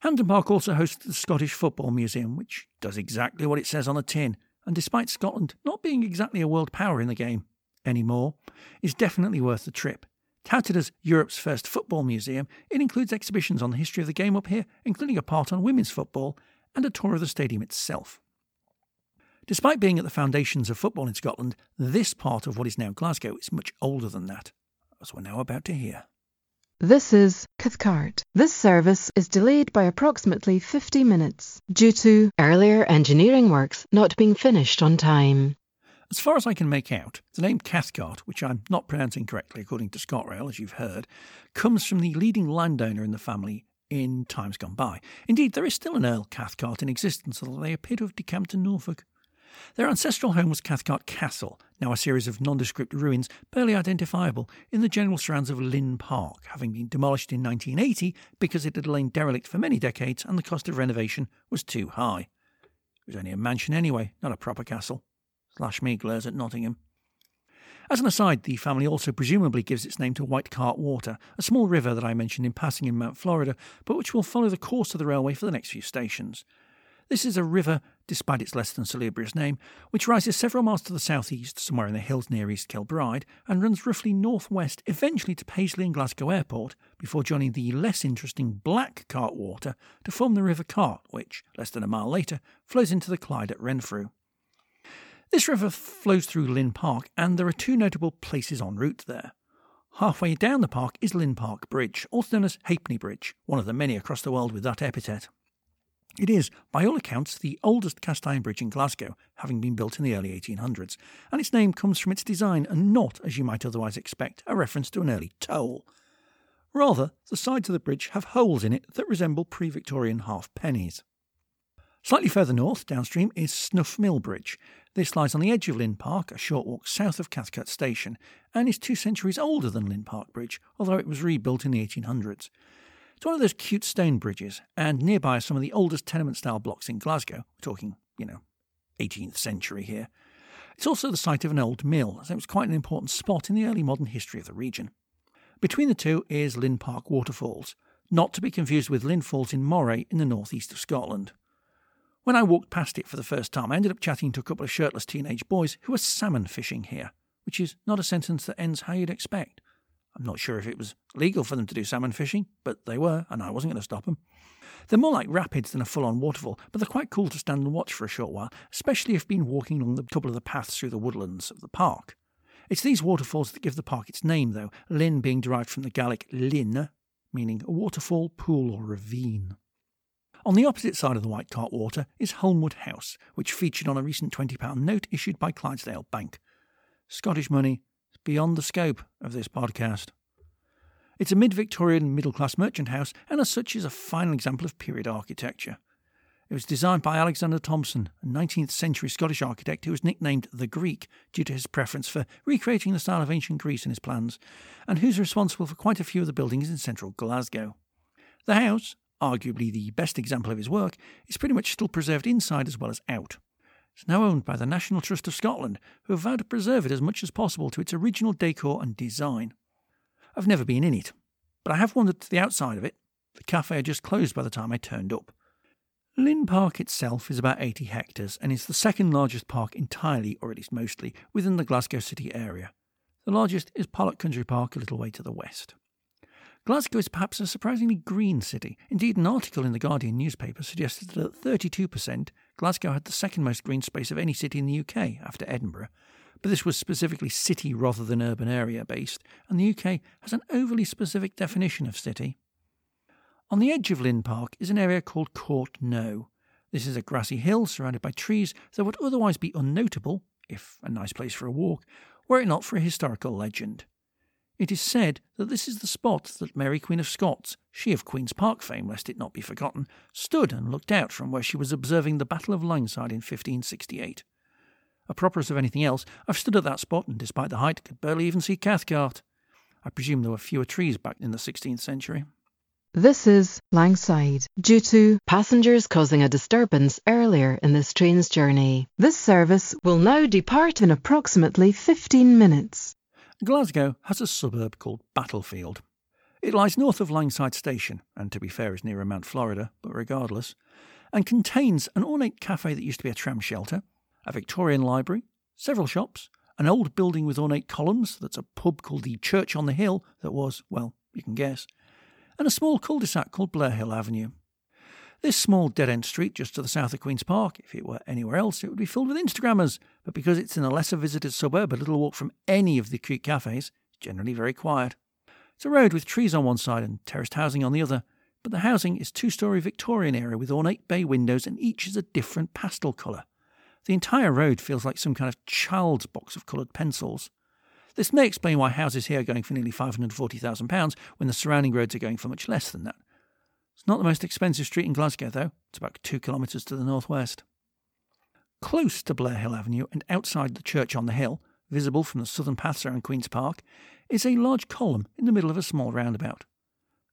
Hampden Park also hosts the Scottish Football Museum, which does exactly what it says on the tin, and despite Scotland not being exactly a world power in the game anymore, is definitely worth the trip. Touted as Europe's first football museum, it includes exhibitions on the history of the game up here, including a part on women's football and a tour of the stadium itself. Despite being at the foundations of football in Scotland, this part of what is now Glasgow is much older than that, as we're now about to hear. This is Cathcart. This service is delayed by approximately 50 minutes due to earlier engineering works not being finished on time. As far as I can make out, the name Cathcart, which I'm not pronouncing correctly according to ScotRail, as you've heard, comes from the leading landowner in the family in times gone by. Indeed, there is still an Earl Cathcart in existence, although they appear to have decamped to Norfolk. Their ancestral home was Cathcart Castle, now a series of nondescript ruins barely identifiable in the general surrounds of Linn Park, having been demolished in 1980 because it had lain derelict for many decades and the cost of renovation was too high. It was only a mansion anyway, not a proper castle slash me glares at Nottingham. As an aside, the family also presumably gives its name to White Cart Water, a small river that I mentioned in passing in Mount Florida, but which will follow the course of the railway for the next few stations. This is a river, despite its less than salubrious name, which rises several miles to the southeast, somewhere in the hills near East Kilbride, and runs roughly northwest, eventually to Paisley and Glasgow Airport, before joining the less interesting Black Cart Water to form the River Cart, which, less than a mile later, flows into the Clyde at Renfrew. This river flows through Linn Park, and there are two notable places en route there. Halfway down the park is Linn Park Bridge, also known as Ha'penny Bridge, one of the many across the world with that epithet. It is, by all accounts, the oldest cast iron bridge in Glasgow, having been built in the early 1800s, and its name comes from its design and not, as you might otherwise expect, a reference to an early toll. Rather, the sides of the bridge have holes in it that resemble pre Victorian halfpennies. Slightly further north, downstream, is Snuff Mill Bridge. This lies on the edge of Linn Park, a short walk south of Cathcart Station, and is two centuries older than Linn Park Bridge, although it was rebuilt in the 1800s. It's one of those cute stone bridges, and nearby some of the oldest tenement style blocks in Glasgow. We're talking, you know, 18th century here. It's also the site of an old mill, so it was quite an important spot in the early modern history of the region. Between the two is Linn Park Waterfalls, not to be confused with Linn Falls in Moray in the northeast of Scotland. When I walked past it for the first time, I ended up chatting to a couple of shirtless teenage boys who were salmon fishing here, which is not a sentence that ends how you'd expect. I'm not sure if it was legal for them to do salmon fishing, but they were, and I wasn't going to stop them. They're more like rapids than a full on waterfall, but they're quite cool to stand and watch for a short while, especially if you've been walking along the couple of the paths through the woodlands of the park. It's these waterfalls that give the park its name, though, Linn being derived from the Gaelic linn, meaning a waterfall, pool, or ravine. On the opposite side of the White Cart Water is Holmwood House, which featured on a recent £20 note issued by Clydesdale Bank. Scottish money beyond the scope of this podcast. It's a mid Victorian middle class merchant house and, as such, is a fine example of period architecture. It was designed by Alexander Thomson, a 19th century Scottish architect who was nicknamed the Greek due to his preference for recreating the style of ancient Greece in his plans, and who's responsible for quite a few of the buildings in central Glasgow. The house, arguably the best example of his work, is pretty much still preserved inside as well as out. It's now owned by the National Trust of Scotland, who have vowed to preserve it as much as possible to its original decor and design. I've never been in it, but I have wandered to the outside of it. The cafe had just closed by the time I turned up. Linn Park itself is about 80 hectares and is the second largest park entirely, or at least mostly, within the Glasgow city area. The largest is Pollok Country Park, a little way to the west. Glasgow is perhaps a surprisingly green city. Indeed, an article in the Guardian newspaper suggested that 32%, Glasgow had the second most green space of any city in the UK after Edinburgh. But this was specifically city rather than urban area based, and the UK has an overly specific definition of city. On the edge of Linn Park is an area called Court Knowe. This is a grassy hill surrounded by trees that would otherwise be unnotable, if a nice place for a walk, were it not for a historical legend. It is said that this is the spot that Mary Queen of Scots, she of Queen's Park fame lest it not be forgotten, stood and looked out from where she was observing the Battle of Langside in 1568. Apropos of anything else, I've stood at that spot and, despite the height, could barely even see Cathcart. I presume there were fewer trees back in the 16th century. This is Langside, due to passengers causing a disturbance earlier in this train's journey. This service will now depart in approximately 15 minutes. Glasgow has a suburb called Battlefield. It lies north of Langside Station, and to be fair, is nearer Mount Florida, but regardless, and contains an ornate cafe that used to be a tram shelter, a Victorian library, several shops, an old building with ornate columns that's a pub called the Church on the Hill that was, well, you can guess, and a small cul de sac called Blair Hill Avenue. This small dead end street just to the south of Queen's Park, if it were anywhere else, it would be filled with Instagrammers, but because it's in a lesser visited suburb, a little walk from any of the cute cafes, it's generally very quiet. It's a road with trees on one side and terraced housing on the other, but the housing is two story Victorian era with ornate bay windows and each is a different pastel colour. The entire road feels like some kind of child's box of coloured pencils. This may explain why houses here are going for nearly £540,000 when the surrounding roads are going for much less than that. It's not the most expensive street in Glasgow, though. It's about two kilometres to the northwest. Close to Blair Hill Avenue and outside the church on the hill, visible from the southern paths around Queen's Park, is a large column in the middle of a small roundabout.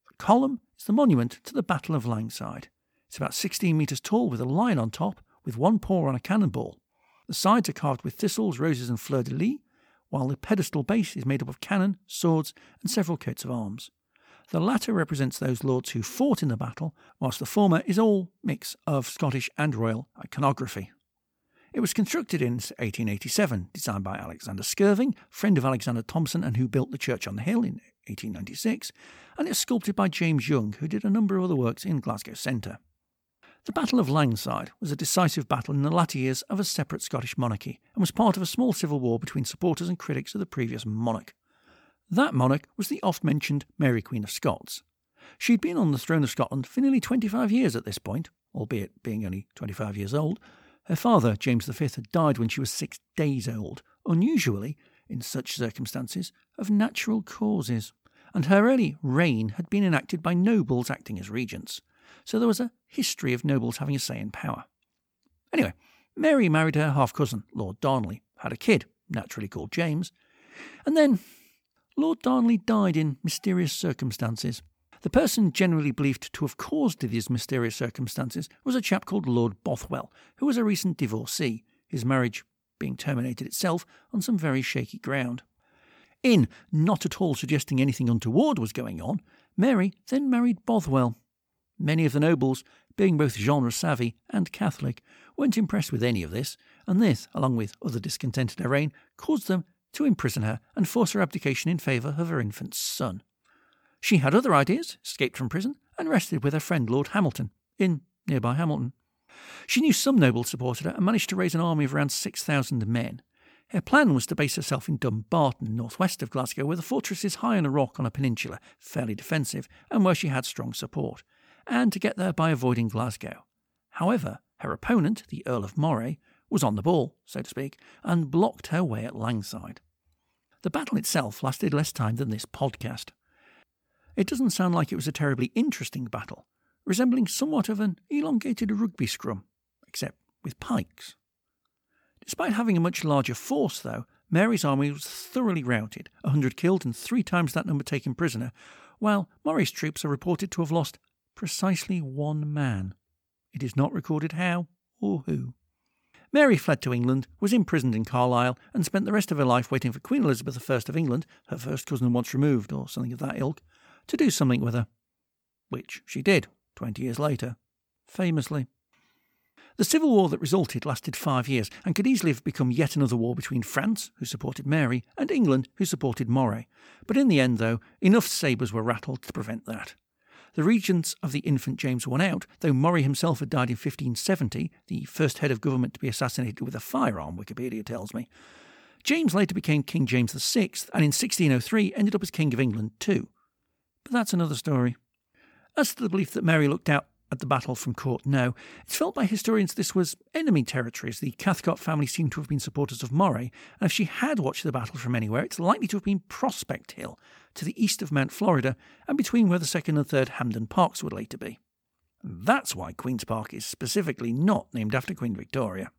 The column is the monument to the Battle of Langside. It's about 16 metres tall with a lion on top with one paw on a cannonball. The sides are carved with thistles, roses, and fleur de lis, while the pedestal base is made up of cannon, swords, and several coats of arms. The latter represents those lords who fought in the battle, whilst the former is all mix of Scottish and royal iconography. It was constructed in 1887, designed by Alexander Skirving, friend of Alexander Thomson and who built the church on the hill in 1896, and it's sculpted by James Young, who did a number of other works in Glasgow Centre. The Battle of Langside was a decisive battle in the latter years of a separate Scottish monarchy and was part of a small civil war between supporters and critics of the previous monarch. That monarch was the oft mentioned Mary Queen of Scots. She'd been on the throne of Scotland for nearly 25 years at this point, albeit being only 25 years old. Her father, James V, had died when she was six days old, unusually, in such circumstances, of natural causes, and her early reign had been enacted by nobles acting as regents so there was a history of nobles having a say in power. Anyway, Mary married her half cousin, Lord Darnley, had a kid, naturally called James, and then Lord Darnley died in mysterious circumstances. The person generally believed to have caused these mysterious circumstances was a chap called Lord Bothwell, who was a recent divorcee, his marriage being terminated itself on some very shaky ground. In not at all suggesting anything untoward was going on, Mary then married Bothwell, Many of the nobles, being both genre savvy and Catholic, weren't impressed with any of this, and this, along with other discontent at her reign, caused them to imprison her and force her abdication in favour of her infant son. She had other ideas, escaped from prison, and rested with her friend Lord Hamilton in nearby Hamilton. She knew some nobles supported her and managed to raise an army of around 6,000 men. Her plan was to base herself in Dumbarton, northwest of Glasgow, where the fortress is high on a rock on a peninsula, fairly defensive, and where she had strong support and to get there by avoiding Glasgow. However, her opponent, the Earl of Moray, was on the ball, so to speak, and blocked her way at Langside. The battle itself lasted less time than this podcast. It doesn't sound like it was a terribly interesting battle, resembling somewhat of an elongated rugby scrum, except with pikes. Despite having a much larger force, though, Mary's army was thoroughly routed, a hundred killed and three times that number taken prisoner, while Moray's troops are reported to have lost precisely one man. It is not recorded how or who. Mary fled to England, was imprisoned in Carlisle, and spent the rest of her life waiting for Queen Elizabeth I of England, her first cousin once removed, or something of that ilk, to do something with her. Which she did, twenty years later, famously. The civil war that resulted lasted five years and could easily have become yet another war between France, who supported Mary, and England, who supported Moray. But in the end, though, enough sabres were rattled to prevent that. The regents of the infant James won out, though Moray himself had died in 1570, the first head of government to be assassinated with a firearm, Wikipedia tells me. James later became King James VI, and in 1603 ended up as King of England too. But that's another story. As to the belief that Mary looked out at the battle from Court Knowe. It's felt by historians this was enemy territory, as the Cathcart family seem to have been supporters of Moray, and if she had watched the battle from anywhere, it's likely to have been Prospect Hill, to the east of Mount Florida, and between where the second and third Hampden Parks would later be. that's why Queen's Park is specifically not named after Queen Victoria.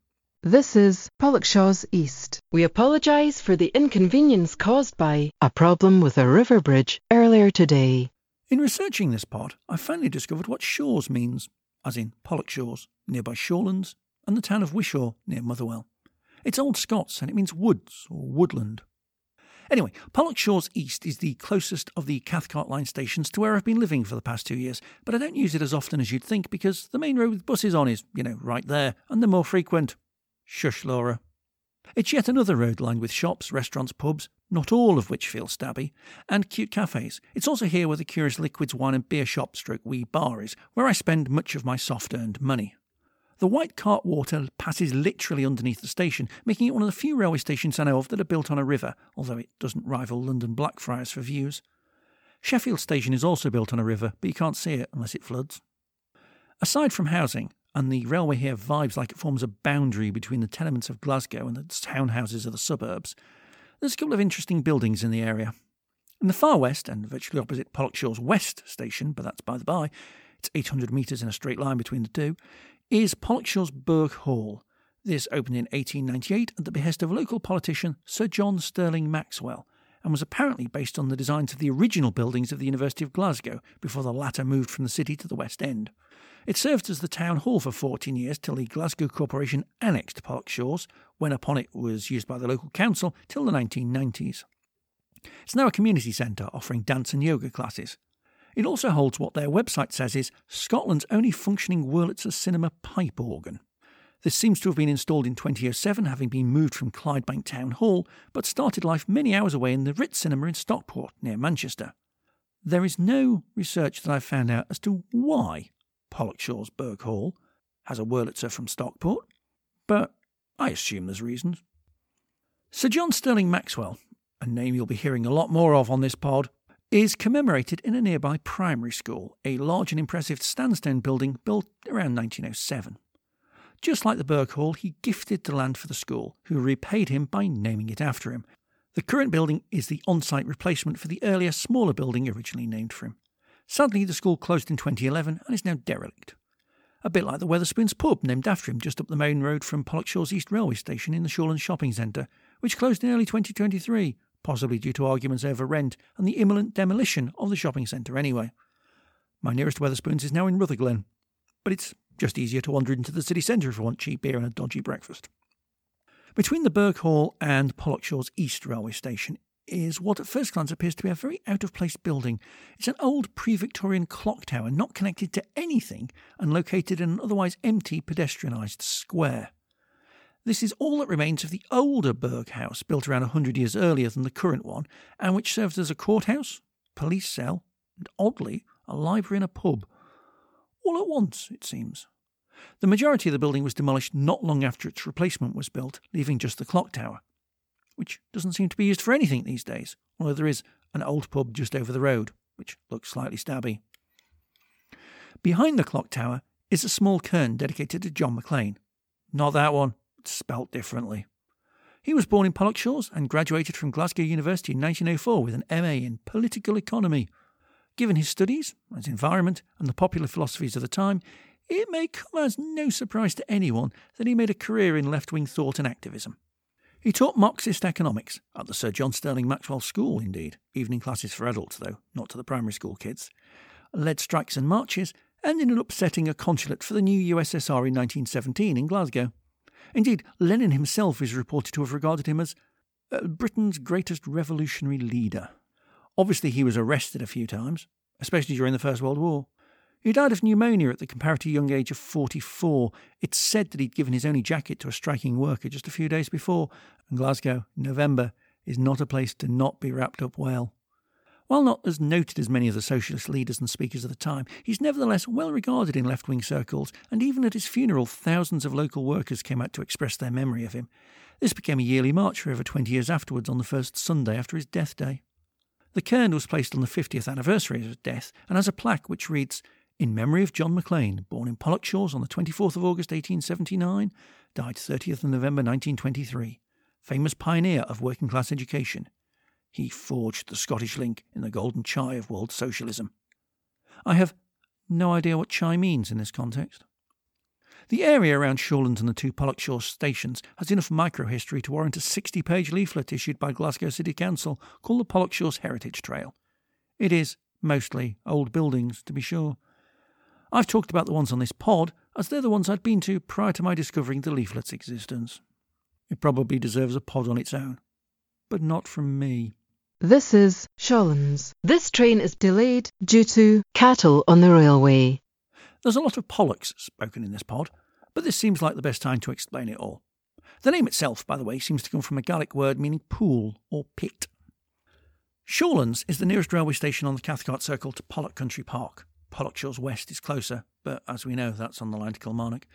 This is Pollokshaws East. We apologise for the inconvenience caused by a problem with a river bridge earlier today. In researching this pod, I finally discovered what Shaws means, as in Pollokshaws, nearby Shawlands, and the town of Wishaw, near Motherwell. It's Old Scots and it means woods or woodland. Anyway, Pollokshaws East is the closest of the Cathcart line stations to where I've been living for the past two years, but I don't use it as often as you'd think because the main road with buses on is, you know, right there, and they're more frequent. Shush, Laura. It's yet another road lined with shops, restaurants, pubs, not all of which feel stabby, and cute cafes. It's also here where the curious liquids wine and beer shop stroke wee bar is, where I spend much of my soft earned money. The White Cart Water passes literally underneath the station, making it one of the few railway stations I know of that are built on a river, although it doesn't rival London Blackfriars for views. Sheffield Station is also built on a river, but you can't see it unless it floods. Aside from housing, and the railway here vibes like it forms a boundary between the tenements of Glasgow and the townhouses of the suburbs, there's a couple of interesting buildings in the area. In the far west, and virtually opposite Pollokshaws West Station, but that's by the by, it's 800 metres in a straight line between the two, is Pollokshaws Burgh Hall. This opened in 1898 at the behest of local politician Sir John Stirling Maxwell, and was apparently based on the designs of the original buildings of the University of Glasgow before the latter moved from the city to the West End. It served as the town hall for 14 years till the Glasgow Corporation annexed Pollokshaws, when upon it was used by the local council till the 1990s. It's now a community centre offering dance and yoga classes. It also holds what their website says is Scotland's only functioning Wurlitzer cinema pipe organ. This seems to have been installed in 2007, having been moved from Clydebank Town Hall, but started life many hours away in the Ritz Cinema in Stockport, near Manchester. There is no research that I've found out as to why Pollokshaws Burgh Hall has a Wurlitzer from Stockport, but I assume there's reasons. Sir John Stirling Maxwell, a name you'll be hearing a lot more of on this pod, is commemorated in a nearby primary school, a large and impressive sandstone building built around 1907. Just like the Burgh Hall, he gifted the land for the school, who repaid him by naming it after him. The current building is the on site replacement for the earlier, smaller building originally named for him. Sadly, the school closed in 2011 and is now derelict. A bit like the Wetherspoons pub, named after him just up the main road from Pollokshaws East Railway Station in the Shawlands Shopping Centre, which closed in early 2023, possibly due to arguments over rent and the imminent demolition of the shopping centre anyway. My nearest Wetherspoons is now in Rutherglen, but it's just easier to wander into the city centre if you want cheap beer and a dodgy breakfast. Between the Burgh Hall and Pollokshaws East Railway Station is what at first glance appears to be a very out of place building. It's an old pre Victorian clock tower not connected to anything and located in an otherwise empty pedestrianised square. This is all that remains of the older Burgh House, built around a hundred years earlier than the current one, and which served as a courthouse, police cell, and oddly, a library and a pub. All at once, it seems. The majority of the building was demolished not long after its replacement was built, leaving just the clock tower which doesn't seem to be used for anything these days, although there is an old pub just over the road, which looks slightly stabby. Behind the clock tower is a small cairn dedicated to John Maclean. Not that one, it's spelt differently. He was born in Pollokshaws and graduated from Glasgow University in 1904 with an MA in Political Economy. Given his studies, his environment, and the popular philosophies of the time, it may come as no surprise to anyone that he made a career in left wing thought and activism. He taught Marxist economics at the Sir John Stirling Maxwell School, indeed, evening classes for adults, though, not to the primary school kids, led strikes and marches, and ended up setting a consulate for the new USSR in 1917 in Glasgow. Indeed, Lenin himself is reported to have regarded him as uh, Britain's greatest revolutionary leader. Obviously, he was arrested a few times, especially during the First World War. He died of pneumonia at the comparatively young age of 44. It's said that he'd given his only jacket to a striking worker just a few days before, and Glasgow, November, is not a place to not be wrapped up well. While not as noted as many of the socialist leaders and speakers of the time, he's nevertheless well regarded in left wing circles, and even at his funeral, thousands of local workers came out to express their memory of him. This became a yearly march for over 20 years afterwards on the first Sunday after his death day. The cairn was placed on the 50th anniversary of his death and has a plaque which reads in memory of John Maclean, born in Pollokshaws on the 24th of August 1879, died 30th of November 1923, famous pioneer of working class education. He forged the Scottish link in the golden chai of world socialism. I have no idea what chai means in this context. The area around Shawlands and the two Pollokshaws stations has enough microhistory to warrant a 60 page leaflet issued by Glasgow City Council called the Pollokshaws Heritage Trail. It is mostly old buildings, to be sure, I've talked about the ones on this pod, as they're the ones I'd been to prior to my discovering the leaflet's existence. It probably deserves a pod on its own, but not from me. This is Shawlands. This train is delayed due to cattle on the railway. There's a lot of Pollocks spoken in this pod, but this seems like the best time to explain it all. The name itself, by the way, seems to come from a Gaelic word meaning pool or pit. Shawlands is the nearest railway station on the Cathcart Circle to Pollok Country Park. Pollokshaws West is closer, but as we know, that's on the line to Kilmarnock.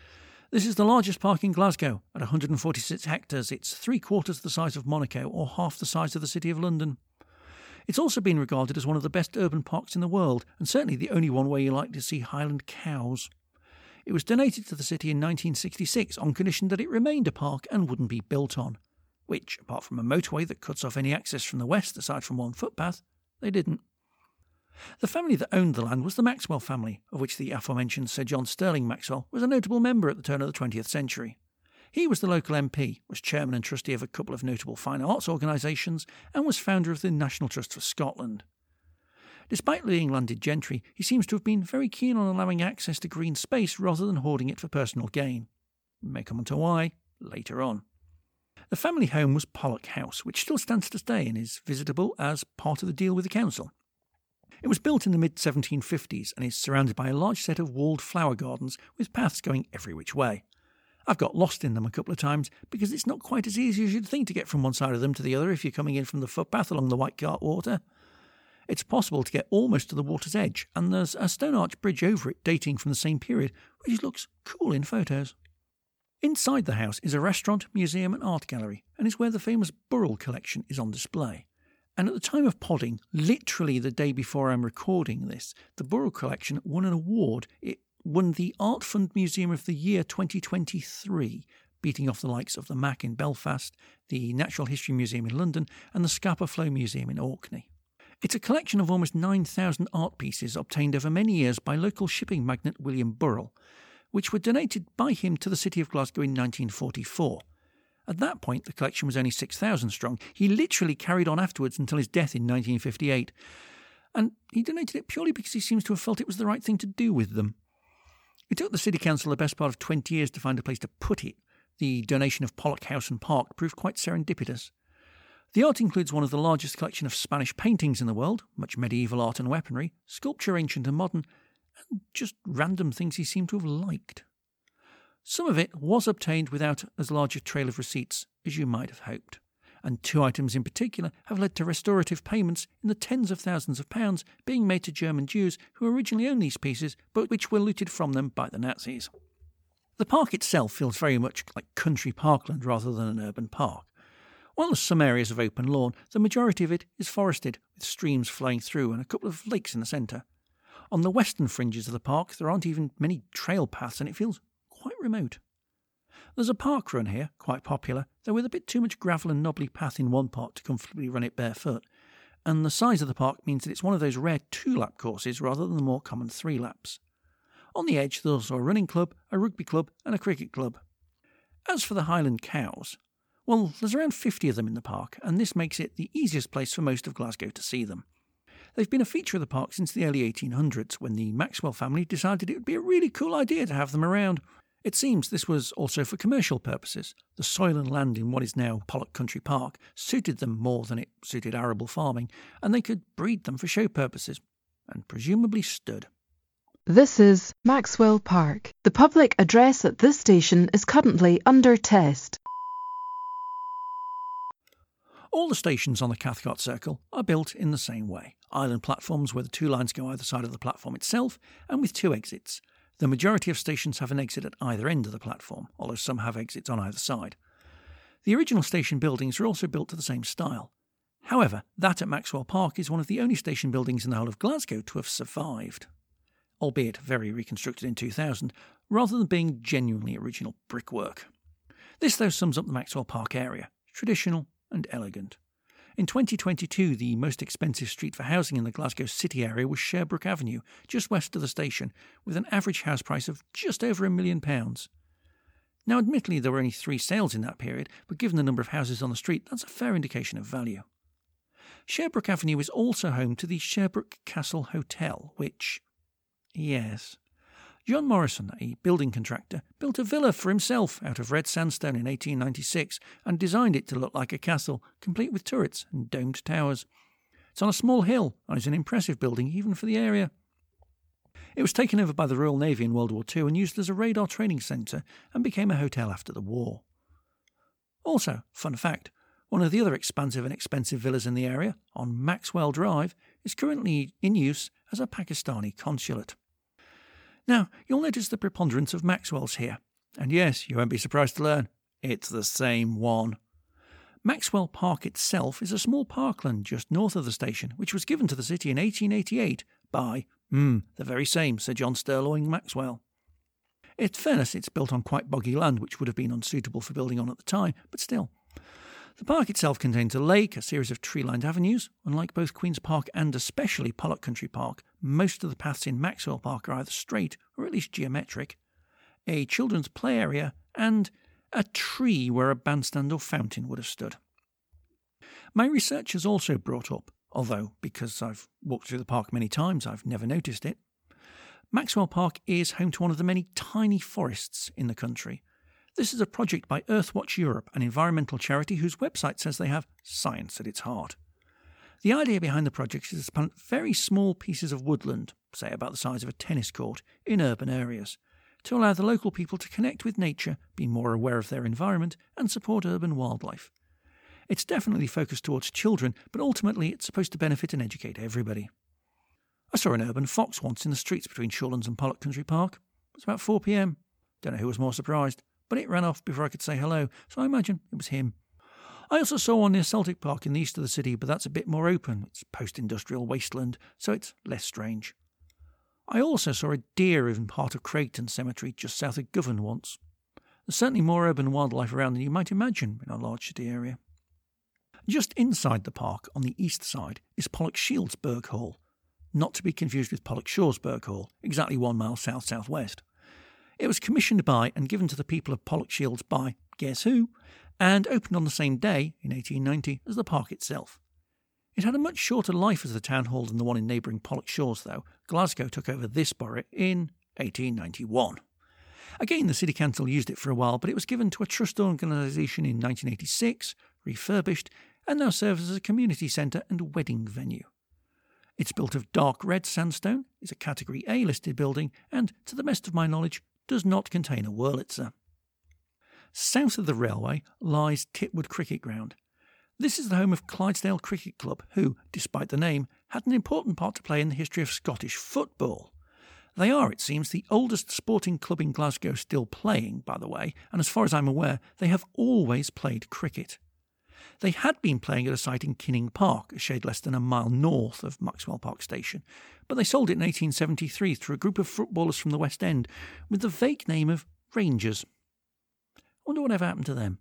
This is the largest park in Glasgow. At 146 hectares, it's three quarters the size of Monaco or half the size of the City of London. It's also been regarded as one of the best urban parks in the world, and certainly the only one where you like to see Highland cows. It was donated to the city in 1966 on condition that it remained a park and wouldn't be built on, which, apart from a motorway that cuts off any access from the west aside from one footpath, they didn't. The family that owned the land was the Maxwell family, of which the aforementioned Sir John Stirling Maxwell was a notable member at the turn of the 20th century. He was the local MP, was chairman and trustee of a couple of notable fine arts organisations, and was founder of the National Trust for Scotland. Despite being landed gentry, he seems to have been very keen on allowing access to green space rather than hoarding it for personal gain. We May come on to why later on. The family home was Pollok House, which still stands to today and is visitable as part of the deal with the council. It was built in the mid 1750s and is surrounded by a large set of walled flower gardens with paths going every which way. I've got lost in them a couple of times because it's not quite as easy as you'd think to get from one side of them to the other if you're coming in from the footpath along the White Cart Water. It's possible to get almost to the water's edge, and there's a stone arch bridge over it dating from the same period, which looks cool in photos. Inside the house is a restaurant, museum, and art gallery, and is where the famous Burrell collection is on display. And at the time of podding, literally the day before I'm recording this, the Burrell collection won an award. It won the Art Fund Museum of the Year 2023, beating off the likes of the Mac in Belfast, the Natural History Museum in London, and the Scapa Flow Museum in Orkney. It's a collection of almost 9,000 art pieces obtained over many years by local shipping magnate William Burrell, which were donated by him to the city of Glasgow in 1944. At that point, the collection was only 6,000 strong. He literally carried on afterwards until his death in 1958. And he donated it purely because he seems to have felt it was the right thing to do with them. It took the City Council the best part of 20 years to find a place to put it. The donation of Pollok House and Park proved quite serendipitous. The art includes one of the largest collection of Spanish paintings in the world, much medieval art and weaponry, sculpture ancient and modern, and just random things he seemed to have liked. Some of it was obtained without as large a trail of receipts as you might have hoped and two items in particular have led to restorative payments in the tens of thousands of pounds being made to German Jews who originally owned these pieces but which were looted from them by the Nazis. The park itself feels very much like country parkland rather than an urban park. While there's some areas of open lawn, the majority of it is forested, with streams flowing through and a couple of lakes in the centre. On the western fringes of the park, there aren't even many trail paths, and it feels quite remote. There's a park run here, quite popular, though with a bit too much gravel and knobbly path in one part to comfortably run it barefoot. And the size of the park means that it's one of those rare two lap courses rather than the more common three laps. On the edge, there's also a running club, a rugby club, and a cricket club. As for the Highland cows, well, there's around 50 of them in the park, and this makes it the easiest place for most of Glasgow to see them. They've been a feature of the park since the early 1800s when the Maxwell family decided it would be a really cool idea to have them around. It seems this was also for commercial purposes. The soil and land in what is now Pollok Country Park suited them more than it suited arable farming, and they could breed them for show purposes, and presumably stood. This is Maxwell Park. The public address at this station is currently under test. All the stations on the Cathcart Circle are built in the same way island platforms where the two lines go either side of the platform itself, and with two exits. The majority of stations have an exit at either end of the platform, although some have exits on either side. The original station buildings are also built to the same style. However, that at Maxwell Park is one of the only station buildings in the whole of Glasgow to have survived, albeit very reconstructed in 2000, rather than being genuinely original brickwork. This, though, sums up the Maxwell Park area traditional and elegant. In 2022, the most expensive street for housing in the Glasgow city area was Sherbrooke Avenue, just west of the station, with an average house price of just over a million pounds. Now, admittedly, there were only three sales in that period, but given the number of houses on the street, that's a fair indication of value. Sherbrooke Avenue is also home to the Sherbrooke Castle Hotel, which, yes, John Morrison, a building contractor, built a villa for himself out of red sandstone in 1896 and designed it to look like a castle, complete with turrets and domed towers. It's on a small hill and is an impressive building even for the area. It was taken over by the Royal Navy in World War II and used as a radar training centre and became a hotel after the war. Also, fun fact, one of the other expansive and expensive villas in the area, on Maxwell Drive, is currently in use as a Pakistani consulate. Now, you'll notice the preponderance of Maxwell's here. And yes, you won't be surprised to learn, it's the same one. Maxwell Park itself is a small parkland just north of the station, which was given to the city in 1888 by, hmm, the very same Sir John Stirling Maxwell. In fairness, it's built on quite boggy land, which would have been unsuitable for building on at the time, but still. The park itself contains a lake, a series of tree lined avenues. Unlike both Queen's Park and especially Pollok Country Park, most of the paths in Maxwell Park are either straight or at least geometric, a children's play area, and a tree where a bandstand or fountain would have stood. My research has also brought up, although because I've walked through the park many times, I've never noticed it. Maxwell Park is home to one of the many tiny forests in the country. This is a project by Earthwatch Europe, an environmental charity whose website says they have science at its heart. The idea behind the project is to plant very small pieces of woodland, say about the size of a tennis court, in urban areas, to allow the local people to connect with nature, be more aware of their environment, and support urban wildlife. It's definitely focused towards children, but ultimately it's supposed to benefit and educate everybody. I saw an urban fox once in the streets between Shawlands and Pollok Country Park. It was about 4 pm. Don't know who was more surprised, but it ran off before I could say hello, so I imagine it was him. I also saw one near Celtic Park in the east of the city, but that's a bit more open. It's post industrial wasteland, so it's less strange. I also saw a deer in part of Craigton Cemetery just south of Govan once. There's certainly more urban wildlife around than you might imagine in a large city area. Just inside the park, on the east side, is Pollokshields Burgh Hall, not to be confused with Pollokshaws Burgh Hall, exactly one mile south southwest. It was commissioned by and given to the people of Pollokshields by, guess who, and opened on the same day, in 1890, as the park itself. It had a much shorter life as the town hall than the one in neighbouring Pollokshaws, though. Glasgow took over this borough in 1891. Again, the City Council used it for a while, but it was given to a trust organisation in 1986, refurbished, and now serves as a community centre and wedding venue. It's built of dark red sandstone, is a Category A listed building, and, to the best of my knowledge, does not contain a Wurlitzer. South of the railway lies Titwood Cricket Ground. This is the home of Clydesdale Cricket Club, who, despite the name, had an important part to play in the history of Scottish football. They are, it seems, the oldest sporting club in Glasgow still playing, by the way, and as far as I'm aware, they have always played cricket. They had been playing at a site in Kinning Park, a shade less than a mile north of Maxwell Park Station, but they sold it in 1873 through a group of footballers from the West End with the vague name of Rangers. Wonder whatever happened to them.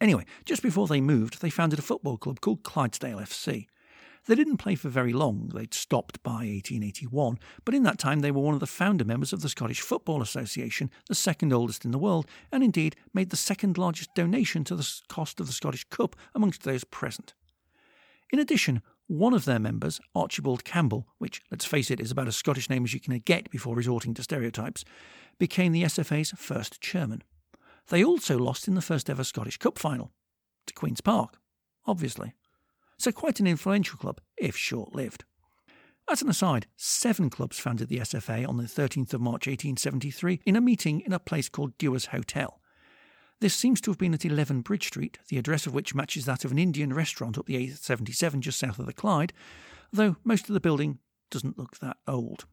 Anyway, just before they moved, they founded a football club called Clydesdale FC. They didn't play for very long, they'd stopped by 1881, but in that time they were one of the founder members of the Scottish Football Association, the second oldest in the world, and indeed made the second largest donation to the cost of the Scottish Cup amongst those present. In addition, one of their members, Archibald Campbell, which, let's face it, is about as Scottish name as you can get before resorting to stereotypes, became the SFA's first chairman. They also lost in the first ever Scottish Cup final to Queen's Park, obviously so quite an influential club, if short lived. As an aside, seven clubs founded the SFA on the 13th of March 1873 in a meeting in a place called Dewar's Hotel. This seems to have been at 11 Bridge Street, the address of which matches that of an Indian restaurant up the A77 just south of the Clyde, though most of the building doesn't look that old.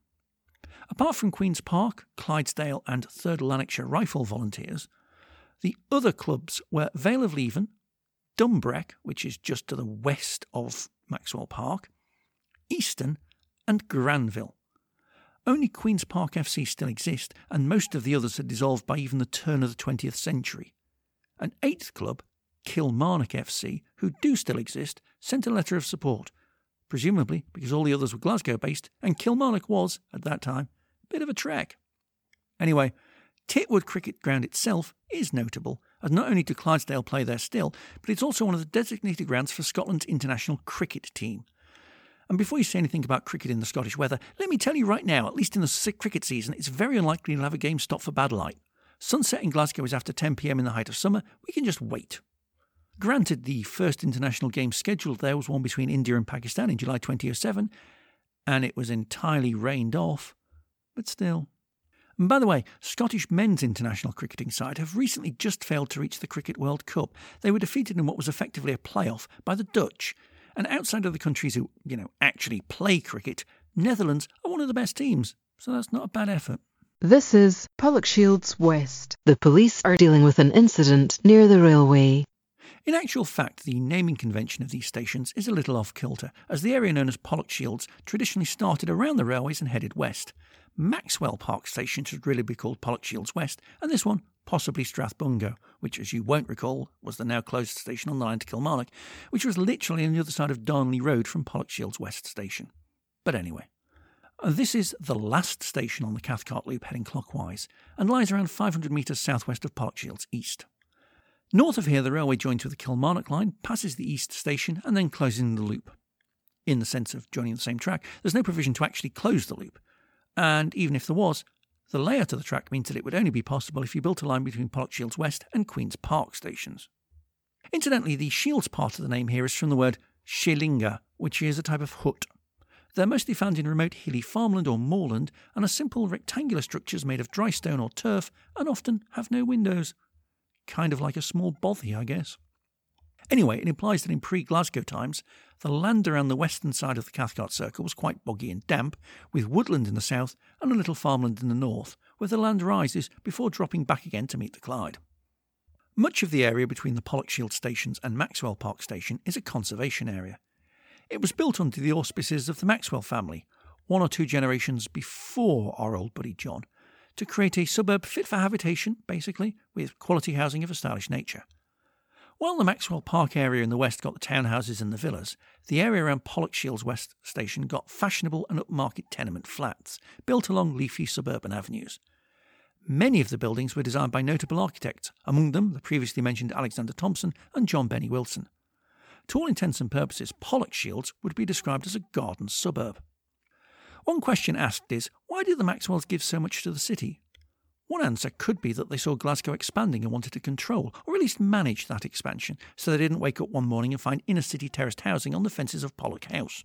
Apart from Queen's Park, Clydesdale, and 3rd Lanarkshire Rifle Volunteers, the other clubs were Vale of Leven, Dumbreck, which is just to the west of Maxwell Park, Eastern, and Granville. Only Queen's Park FC still exist, and most of the others had dissolved by even the turn of the 20th century. An eighth club, Kilmarnock FC, who do still exist, sent a letter of support, presumably because all the others were Glasgow based, and Kilmarnock was, at that time, a bit of a trek. Anyway, Titwood Cricket Ground itself is notable, as not only do Clydesdale play there still, but it's also one of the designated grounds for Scotland's international cricket team. And before you say anything about cricket in the Scottish weather, let me tell you right now, at least in the cricket season, it's very unlikely you'll have a game stop for bad light. Sunset in Glasgow is after 10pm in the height of summer, we can just wait. Granted, the first international game scheduled there was one between India and Pakistan in July 2007, and it was entirely rained off, but still. And by the way, Scottish men's international cricketing side have recently just failed to reach the Cricket World Cup. They were defeated in what was effectively a playoff by the Dutch. And outside of the countries who, you know, actually play cricket, Netherlands are one of the best teams. So that's not a bad effort. This is Pollokshields West. The police are dealing with an incident near the railway. In actual fact, the naming convention of these stations is a little off kilter, as the area known as Pollokshields traditionally started around the railways and headed west. Maxwell Park Station should really be called Pollokshields West, and this one possibly Strathbungo, which, as you won't recall, was the now closed station on the line to Kilmarnock, which was literally on the other side of Darnley Road from Pollokshields West Station. But anyway, this is the last station on the Cathcart Loop heading clockwise, and lies around 500 metres southwest of Pollokshields East. North of here, the railway joins with the Kilmarnock line, passes the East Station, and then closes in the loop. in the sense of joining the same track, there's no provision to actually close the loop. And even if there was, the layout of the track means that it would only be possible if you built a line between Pollokshields West and Queen's Park stations. Incidentally, the Shields part of the name here is from the word Shielinga, which is a type of hut. They're mostly found in remote hilly farmland or moorland and are simple rectangular structures made of dry stone or turf and often have no windows. Kind of like a small bothy, I guess. Anyway, it implies that in pre Glasgow times, the land around the western side of the Cathcart Circle was quite boggy and damp, with woodland in the south and a little farmland in the north, where the land rises before dropping back again to meet the Clyde. Much of the area between the Pollokshield stations and Maxwell Park station is a conservation area. It was built under the auspices of the Maxwell family, one or two generations before our old buddy John, to create a suburb fit for habitation, basically, with quality housing of a stylish nature. While the Maxwell Park area in the west got the townhouses and the villas, the area around Pollokshields West Station got fashionable and upmarket tenement flats, built along leafy suburban avenues. Many of the buildings were designed by notable architects, among them the previously mentioned Alexander Thomson and John Bennie Wilson. To all intents and purposes, Pollokshields would be described as a garden suburb. One question asked is why did the Maxwells give so much to the city? One answer could be that they saw Glasgow expanding and wanted to control, or at least manage, that expansion, so they didn't wake up one morning and find inner city terraced housing on the fences of Pollok House.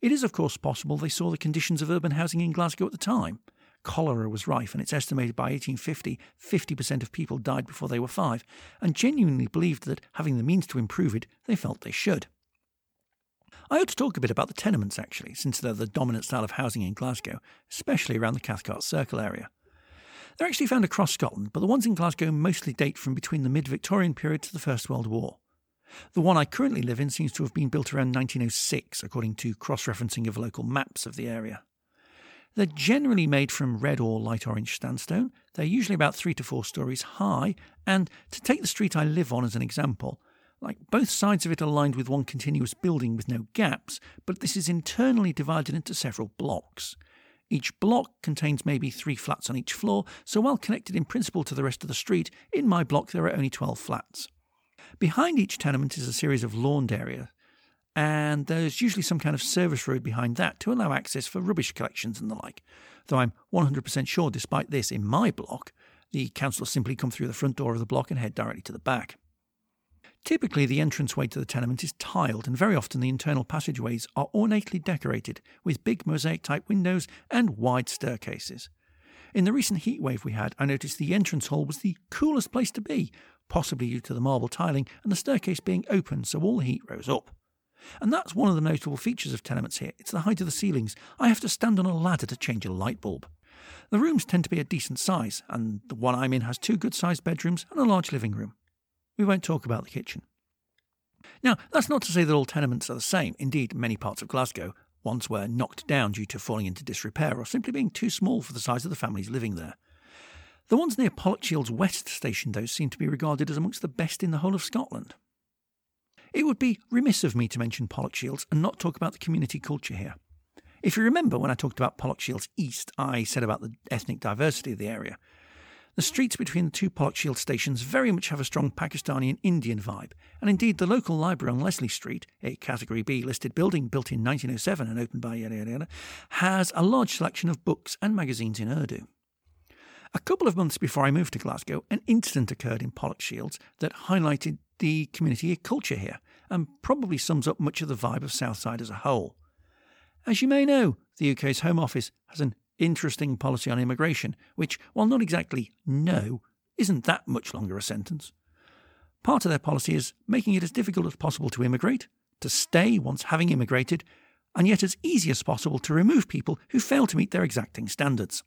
It is, of course, possible they saw the conditions of urban housing in Glasgow at the time, Cholera was rife, and it's estimated by 1850 50% of people died before they were five, and genuinely believed that, having the means to improve it, they felt they should. I ought to talk a bit about the tenements, actually, since they're the dominant style of housing in Glasgow, especially around the Cathcart Circle area. They're actually found across Scotland, but the ones in Glasgow mostly date from between the mid Victorian period to the First World War. The one I currently live in seems to have been built around 1906, according to cross referencing of local maps of the area. They're generally made from red or light orange sandstone. They're usually about three to four stories high. And to take the street I live on as an example, like both sides of it are lined with one continuous building with no gaps, but this is internally divided into several blocks. Each block contains maybe three flats on each floor, so while connected in principle to the rest of the street, in my block there are only 12 flats. Behind each tenement is a series of lawned areas, and there's usually some kind of service road behind that to allow access for rubbish collections and the like. Though I'm 100% sure, despite this, in my block, the council simply come through the front door of the block and head directly to the back. Typically, the entranceway to the tenement is tiled, and very often the internal passageways are ornately decorated with big mosaic type windows and wide staircases. In the recent heatwave we had, I noticed the entrance hall was the coolest place to be, possibly due to the marble tiling and the staircase being open so all the heat rose up. And that's one of the notable features of tenements here. It's the height of the ceilings. I have to stand on a ladder to change a light bulb. The rooms tend to be a decent size, and the one I'm in has two good sized bedrooms and a large living room. We won't talk about the kitchen. Now, that's not to say that all tenements are the same. Indeed, many parts of Glasgow once were knocked down due to falling into disrepair or simply being too small for the size of the families living there. The ones near Pollokshields West Station, though, seem to be regarded as amongst the best in the whole of Scotland. It would be remiss of me to mention Pollokshields and not talk about the community culture here. If you remember when I talked about Pollokshields East, I said about the ethnic diversity of the area. The streets between the two Pollokshields stations very much have a strong Pakistani and Indian vibe, and indeed the local library on Leslie Street, a Category B listed building built in 1907 and opened by yada yada yada, has a large selection of books and magazines in Urdu. A couple of months before I moved to Glasgow, an incident occurred in Pollokshields that highlighted the community culture here and probably sums up much of the vibe of Southside as a whole. As you may know, the UK's Home Office has an interesting policy on immigration, which, while not exactly no, isn't that much longer a sentence. Part of their policy is making it as difficult as possible to immigrate, to stay once having immigrated, and yet as easy as possible to remove people who fail to meet their exacting standards.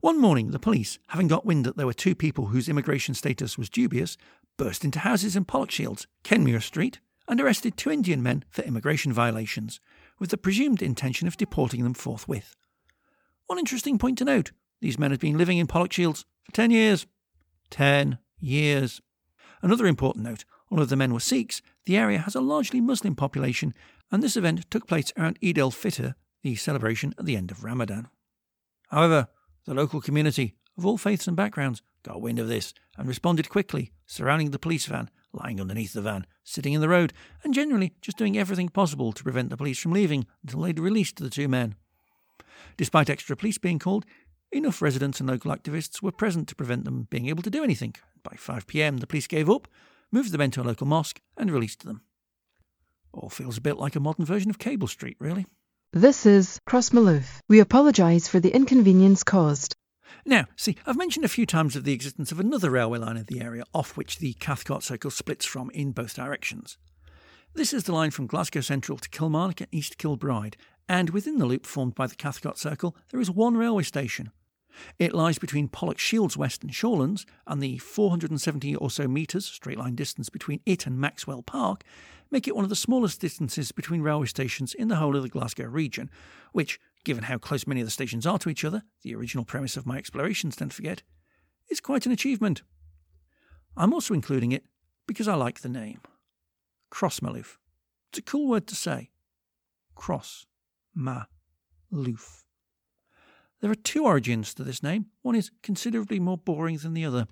One morning, the police, having got wind that there were two people whose immigration status was dubious, burst into houses in Pollokshields, Kenmure Street, and arrested two Indian men for immigration violations, with the presumed intention of deporting them forthwith. One interesting point to note these men had been living in Pollokshields for ten years. Ten years. Another important note although the men were Sikhs, the area has a largely Muslim population, and this event took place around Eid al Fitr, the celebration at the end of Ramadan. However, the local community, of all faiths and backgrounds, got wind of this and responded quickly, surrounding the police van lying underneath the van, sitting in the road, and generally just doing everything possible to prevent the police from leaving until they'd released the two men. Despite extra police being called, enough residents and local activists were present to prevent them being able to do anything. By 5 pm, the police gave up, moved the men to a local mosque, and released them. All feels a bit like a modern version of Cable Street, really. This is Cross Crossmaloof. We apologise for the inconvenience caused. Now, see, I've mentioned a few times of the existence of another railway line in the area off which the Cathcart Circle splits from in both directions. This is the line from Glasgow Central to Kilmarnock and East Kilbride, and within the loop formed by the Cathcart Circle, there is one railway station. It lies between Pollokshields West and Shawlands, and the 470 or so metres straight line distance between it and Maxwell Park make it one of the smallest distances between railway stations in the whole of the Glasgow region, which, given how close many of the stations are to each other, the original premise of my explorations, don't forget, is quite an achievement. I'm also including it because I like the name. Crossmaloof. It's a cool word to say. Cross. Ma. Loof. There are two origins to this name. One is considerably more boring than the other.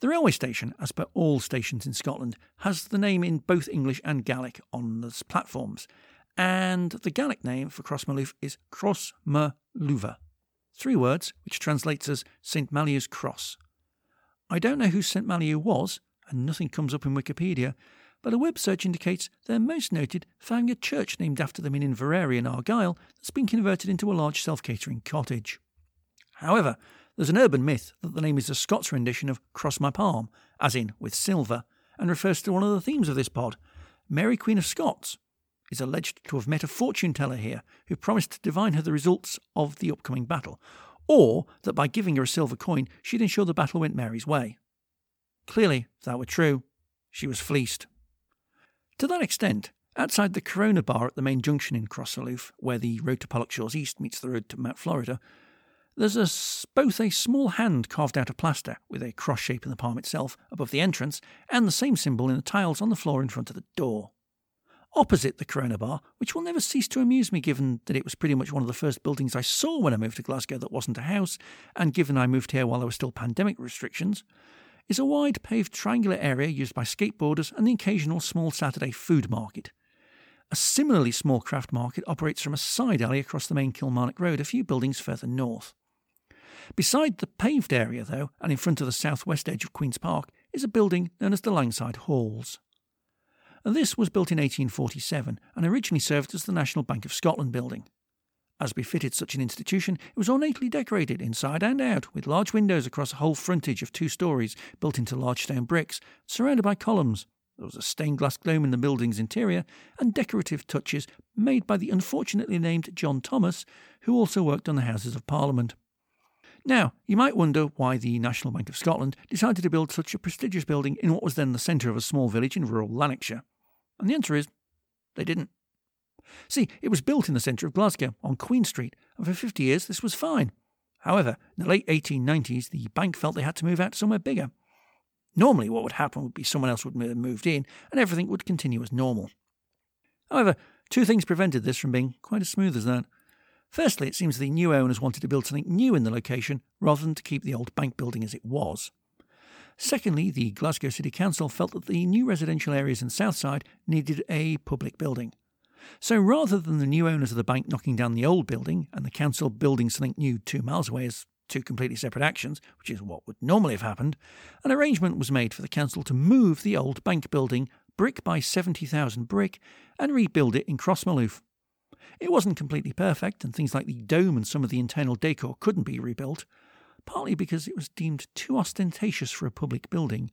The railway station, as per all stations in Scotland, has the name in both English and Gaelic on the platforms, and the Gaelic name for Cross Crossmyloof is Cross Luva. Three words, which translates as St. Maliew's Cross. I don't know who St. Maliew was, and nothing comes up in Wikipedia, but a web search indicates they're most noted for having a church named after them in Inveraray in Argyll that's been converted into a large self catering cottage. However, there's an urban myth that the name is a Scots rendition of Cross My Palm, as in with silver, and refers to one of the themes of this pod. Mary Queen of Scots is alleged to have met a fortune teller here who promised to divine her the results of the upcoming battle, or that by giving her a silver coin she'd ensure the battle went Mary's way. Clearly, if that were true, she was fleeced. To that extent, outside the Corona Bar at the main junction in Crossmyloof, where the road to Pollokshields East meets the road to Mount Florida, there's a, both a small hand carved out of plaster, with a cross shape in the palm itself, above the entrance, and the same symbol in the tiles on the floor in front of the door. Opposite the Corona Bar, which will never cease to amuse me given that it was pretty much one of the first buildings I saw when I moved to Glasgow that wasn't a house, and given I moved here while there were still pandemic restrictions, is a wide paved triangular area used by skateboarders and the occasional small Saturday food market. A similarly small craft market operates from a side alley across the main Kilmarnock Road a few buildings further north. Beside the paved area, though, and in front of the southwest edge of Queen's Park, is a building known as the Langside Halls. This was built in 1847 and originally served as the National Bank of Scotland building. As befitted such an institution, it was ornately decorated inside and out, with large windows across a whole frontage of two stories built into large stone bricks, surrounded by columns. There was a stained glass globe in the building's interior, and decorative touches made by the unfortunately named John Thomas, who also worked on the Houses of Parliament. Now, you might wonder why the National Bank of Scotland decided to build such a prestigious building in what was then the centre of a small village in rural Lanarkshire. And the answer is they didn't. See, it was built in the centre of Glasgow, on Queen Street, and for 50 years this was fine. However, in the late 1890s, the bank felt they had to move out somewhere bigger. Normally, what would happen would be someone else would have moved in, and everything would continue as normal. However, two things prevented this from being quite as smooth as that. Firstly, it seems the new owners wanted to build something new in the location rather than to keep the old bank building as it was. Secondly, the Glasgow City Council felt that the new residential areas in Southside needed a public building. So rather than the new owners of the bank knocking down the old building and the council building something new two miles away as two completely separate actions, which is what would normally have happened, an arrangement was made for the council to move the old bank building brick by 70,000 brick and rebuild it in Crossmyloof. It wasn't completely perfect, and things like the dome and some of the internal decor couldn't be rebuilt, partly because it was deemed too ostentatious for a public building.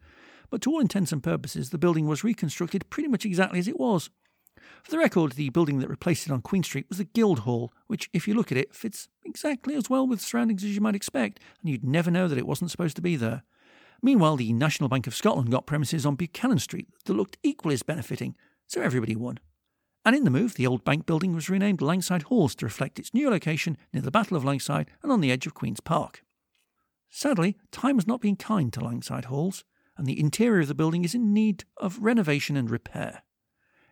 But to all intents and purposes, the building was reconstructed pretty much exactly as it was. For the record, the building that replaced it on Queen Street was the Guildhall, which, if you look at it, fits exactly as well with the surroundings as you might expect, and you'd never know that it wasn't supposed to be there. Meanwhile, the National Bank of Scotland got premises on Buchanan Street that looked equally as benefiting, so everybody won. And in the move, the old bank building was renamed Langside Halls to reflect its new location near the Battle of Langside and on the edge of Queen's Park. Sadly, time has not been kind to Langside Halls, and the interior of the building is in need of renovation and repair.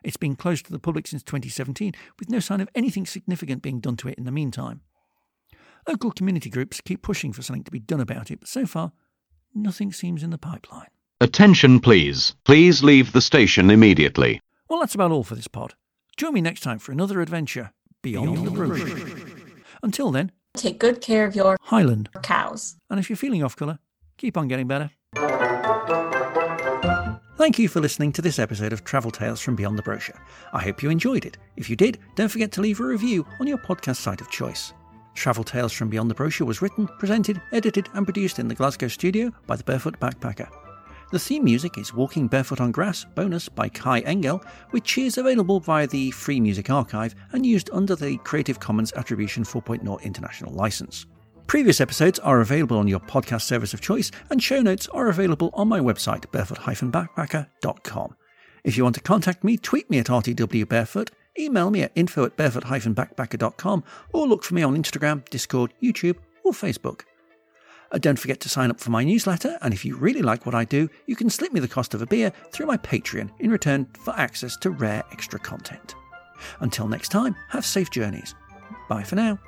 It's been closed to the public since 2017, with no sign of anything significant being done to it in the meantime. Local community groups keep pushing for something to be done about it, but so far, nothing seems in the pipeline. Attention, please. Please leave the station immediately. Well, that's about all for this pod. Join me next time for another adventure beyond, beyond the brochure. Until then, take good care of your Highland cows. And if you're feeling off colour, keep on getting better. Thank you for listening to this episode of Travel Tales from Beyond the Brochure. I hope you enjoyed it. If you did, don't forget to leave a review on your podcast site of choice. Travel Tales from Beyond the Brochure was written, presented, edited, and produced in the Glasgow studio by the Barefoot Backpacker. The theme music is Walking Barefoot on Grass, bonus by Kai Engel, which is available via the Free Music Archive and used under the Creative Commons Attribution 4.0 International License. Previous episodes are available on your podcast service of choice, and show notes are available on my website, barefoot-backpacker.com. If you want to contact me, tweet me at rtwbarefoot email me at info at barefoot-backpacker.com or look for me on Instagram, Discord, YouTube, or Facebook. Don't forget to sign up for my newsletter, and if you really like what I do, you can slip me the cost of a beer through my Patreon in return for access to rare extra content. Until next time, have safe journeys. Bye for now.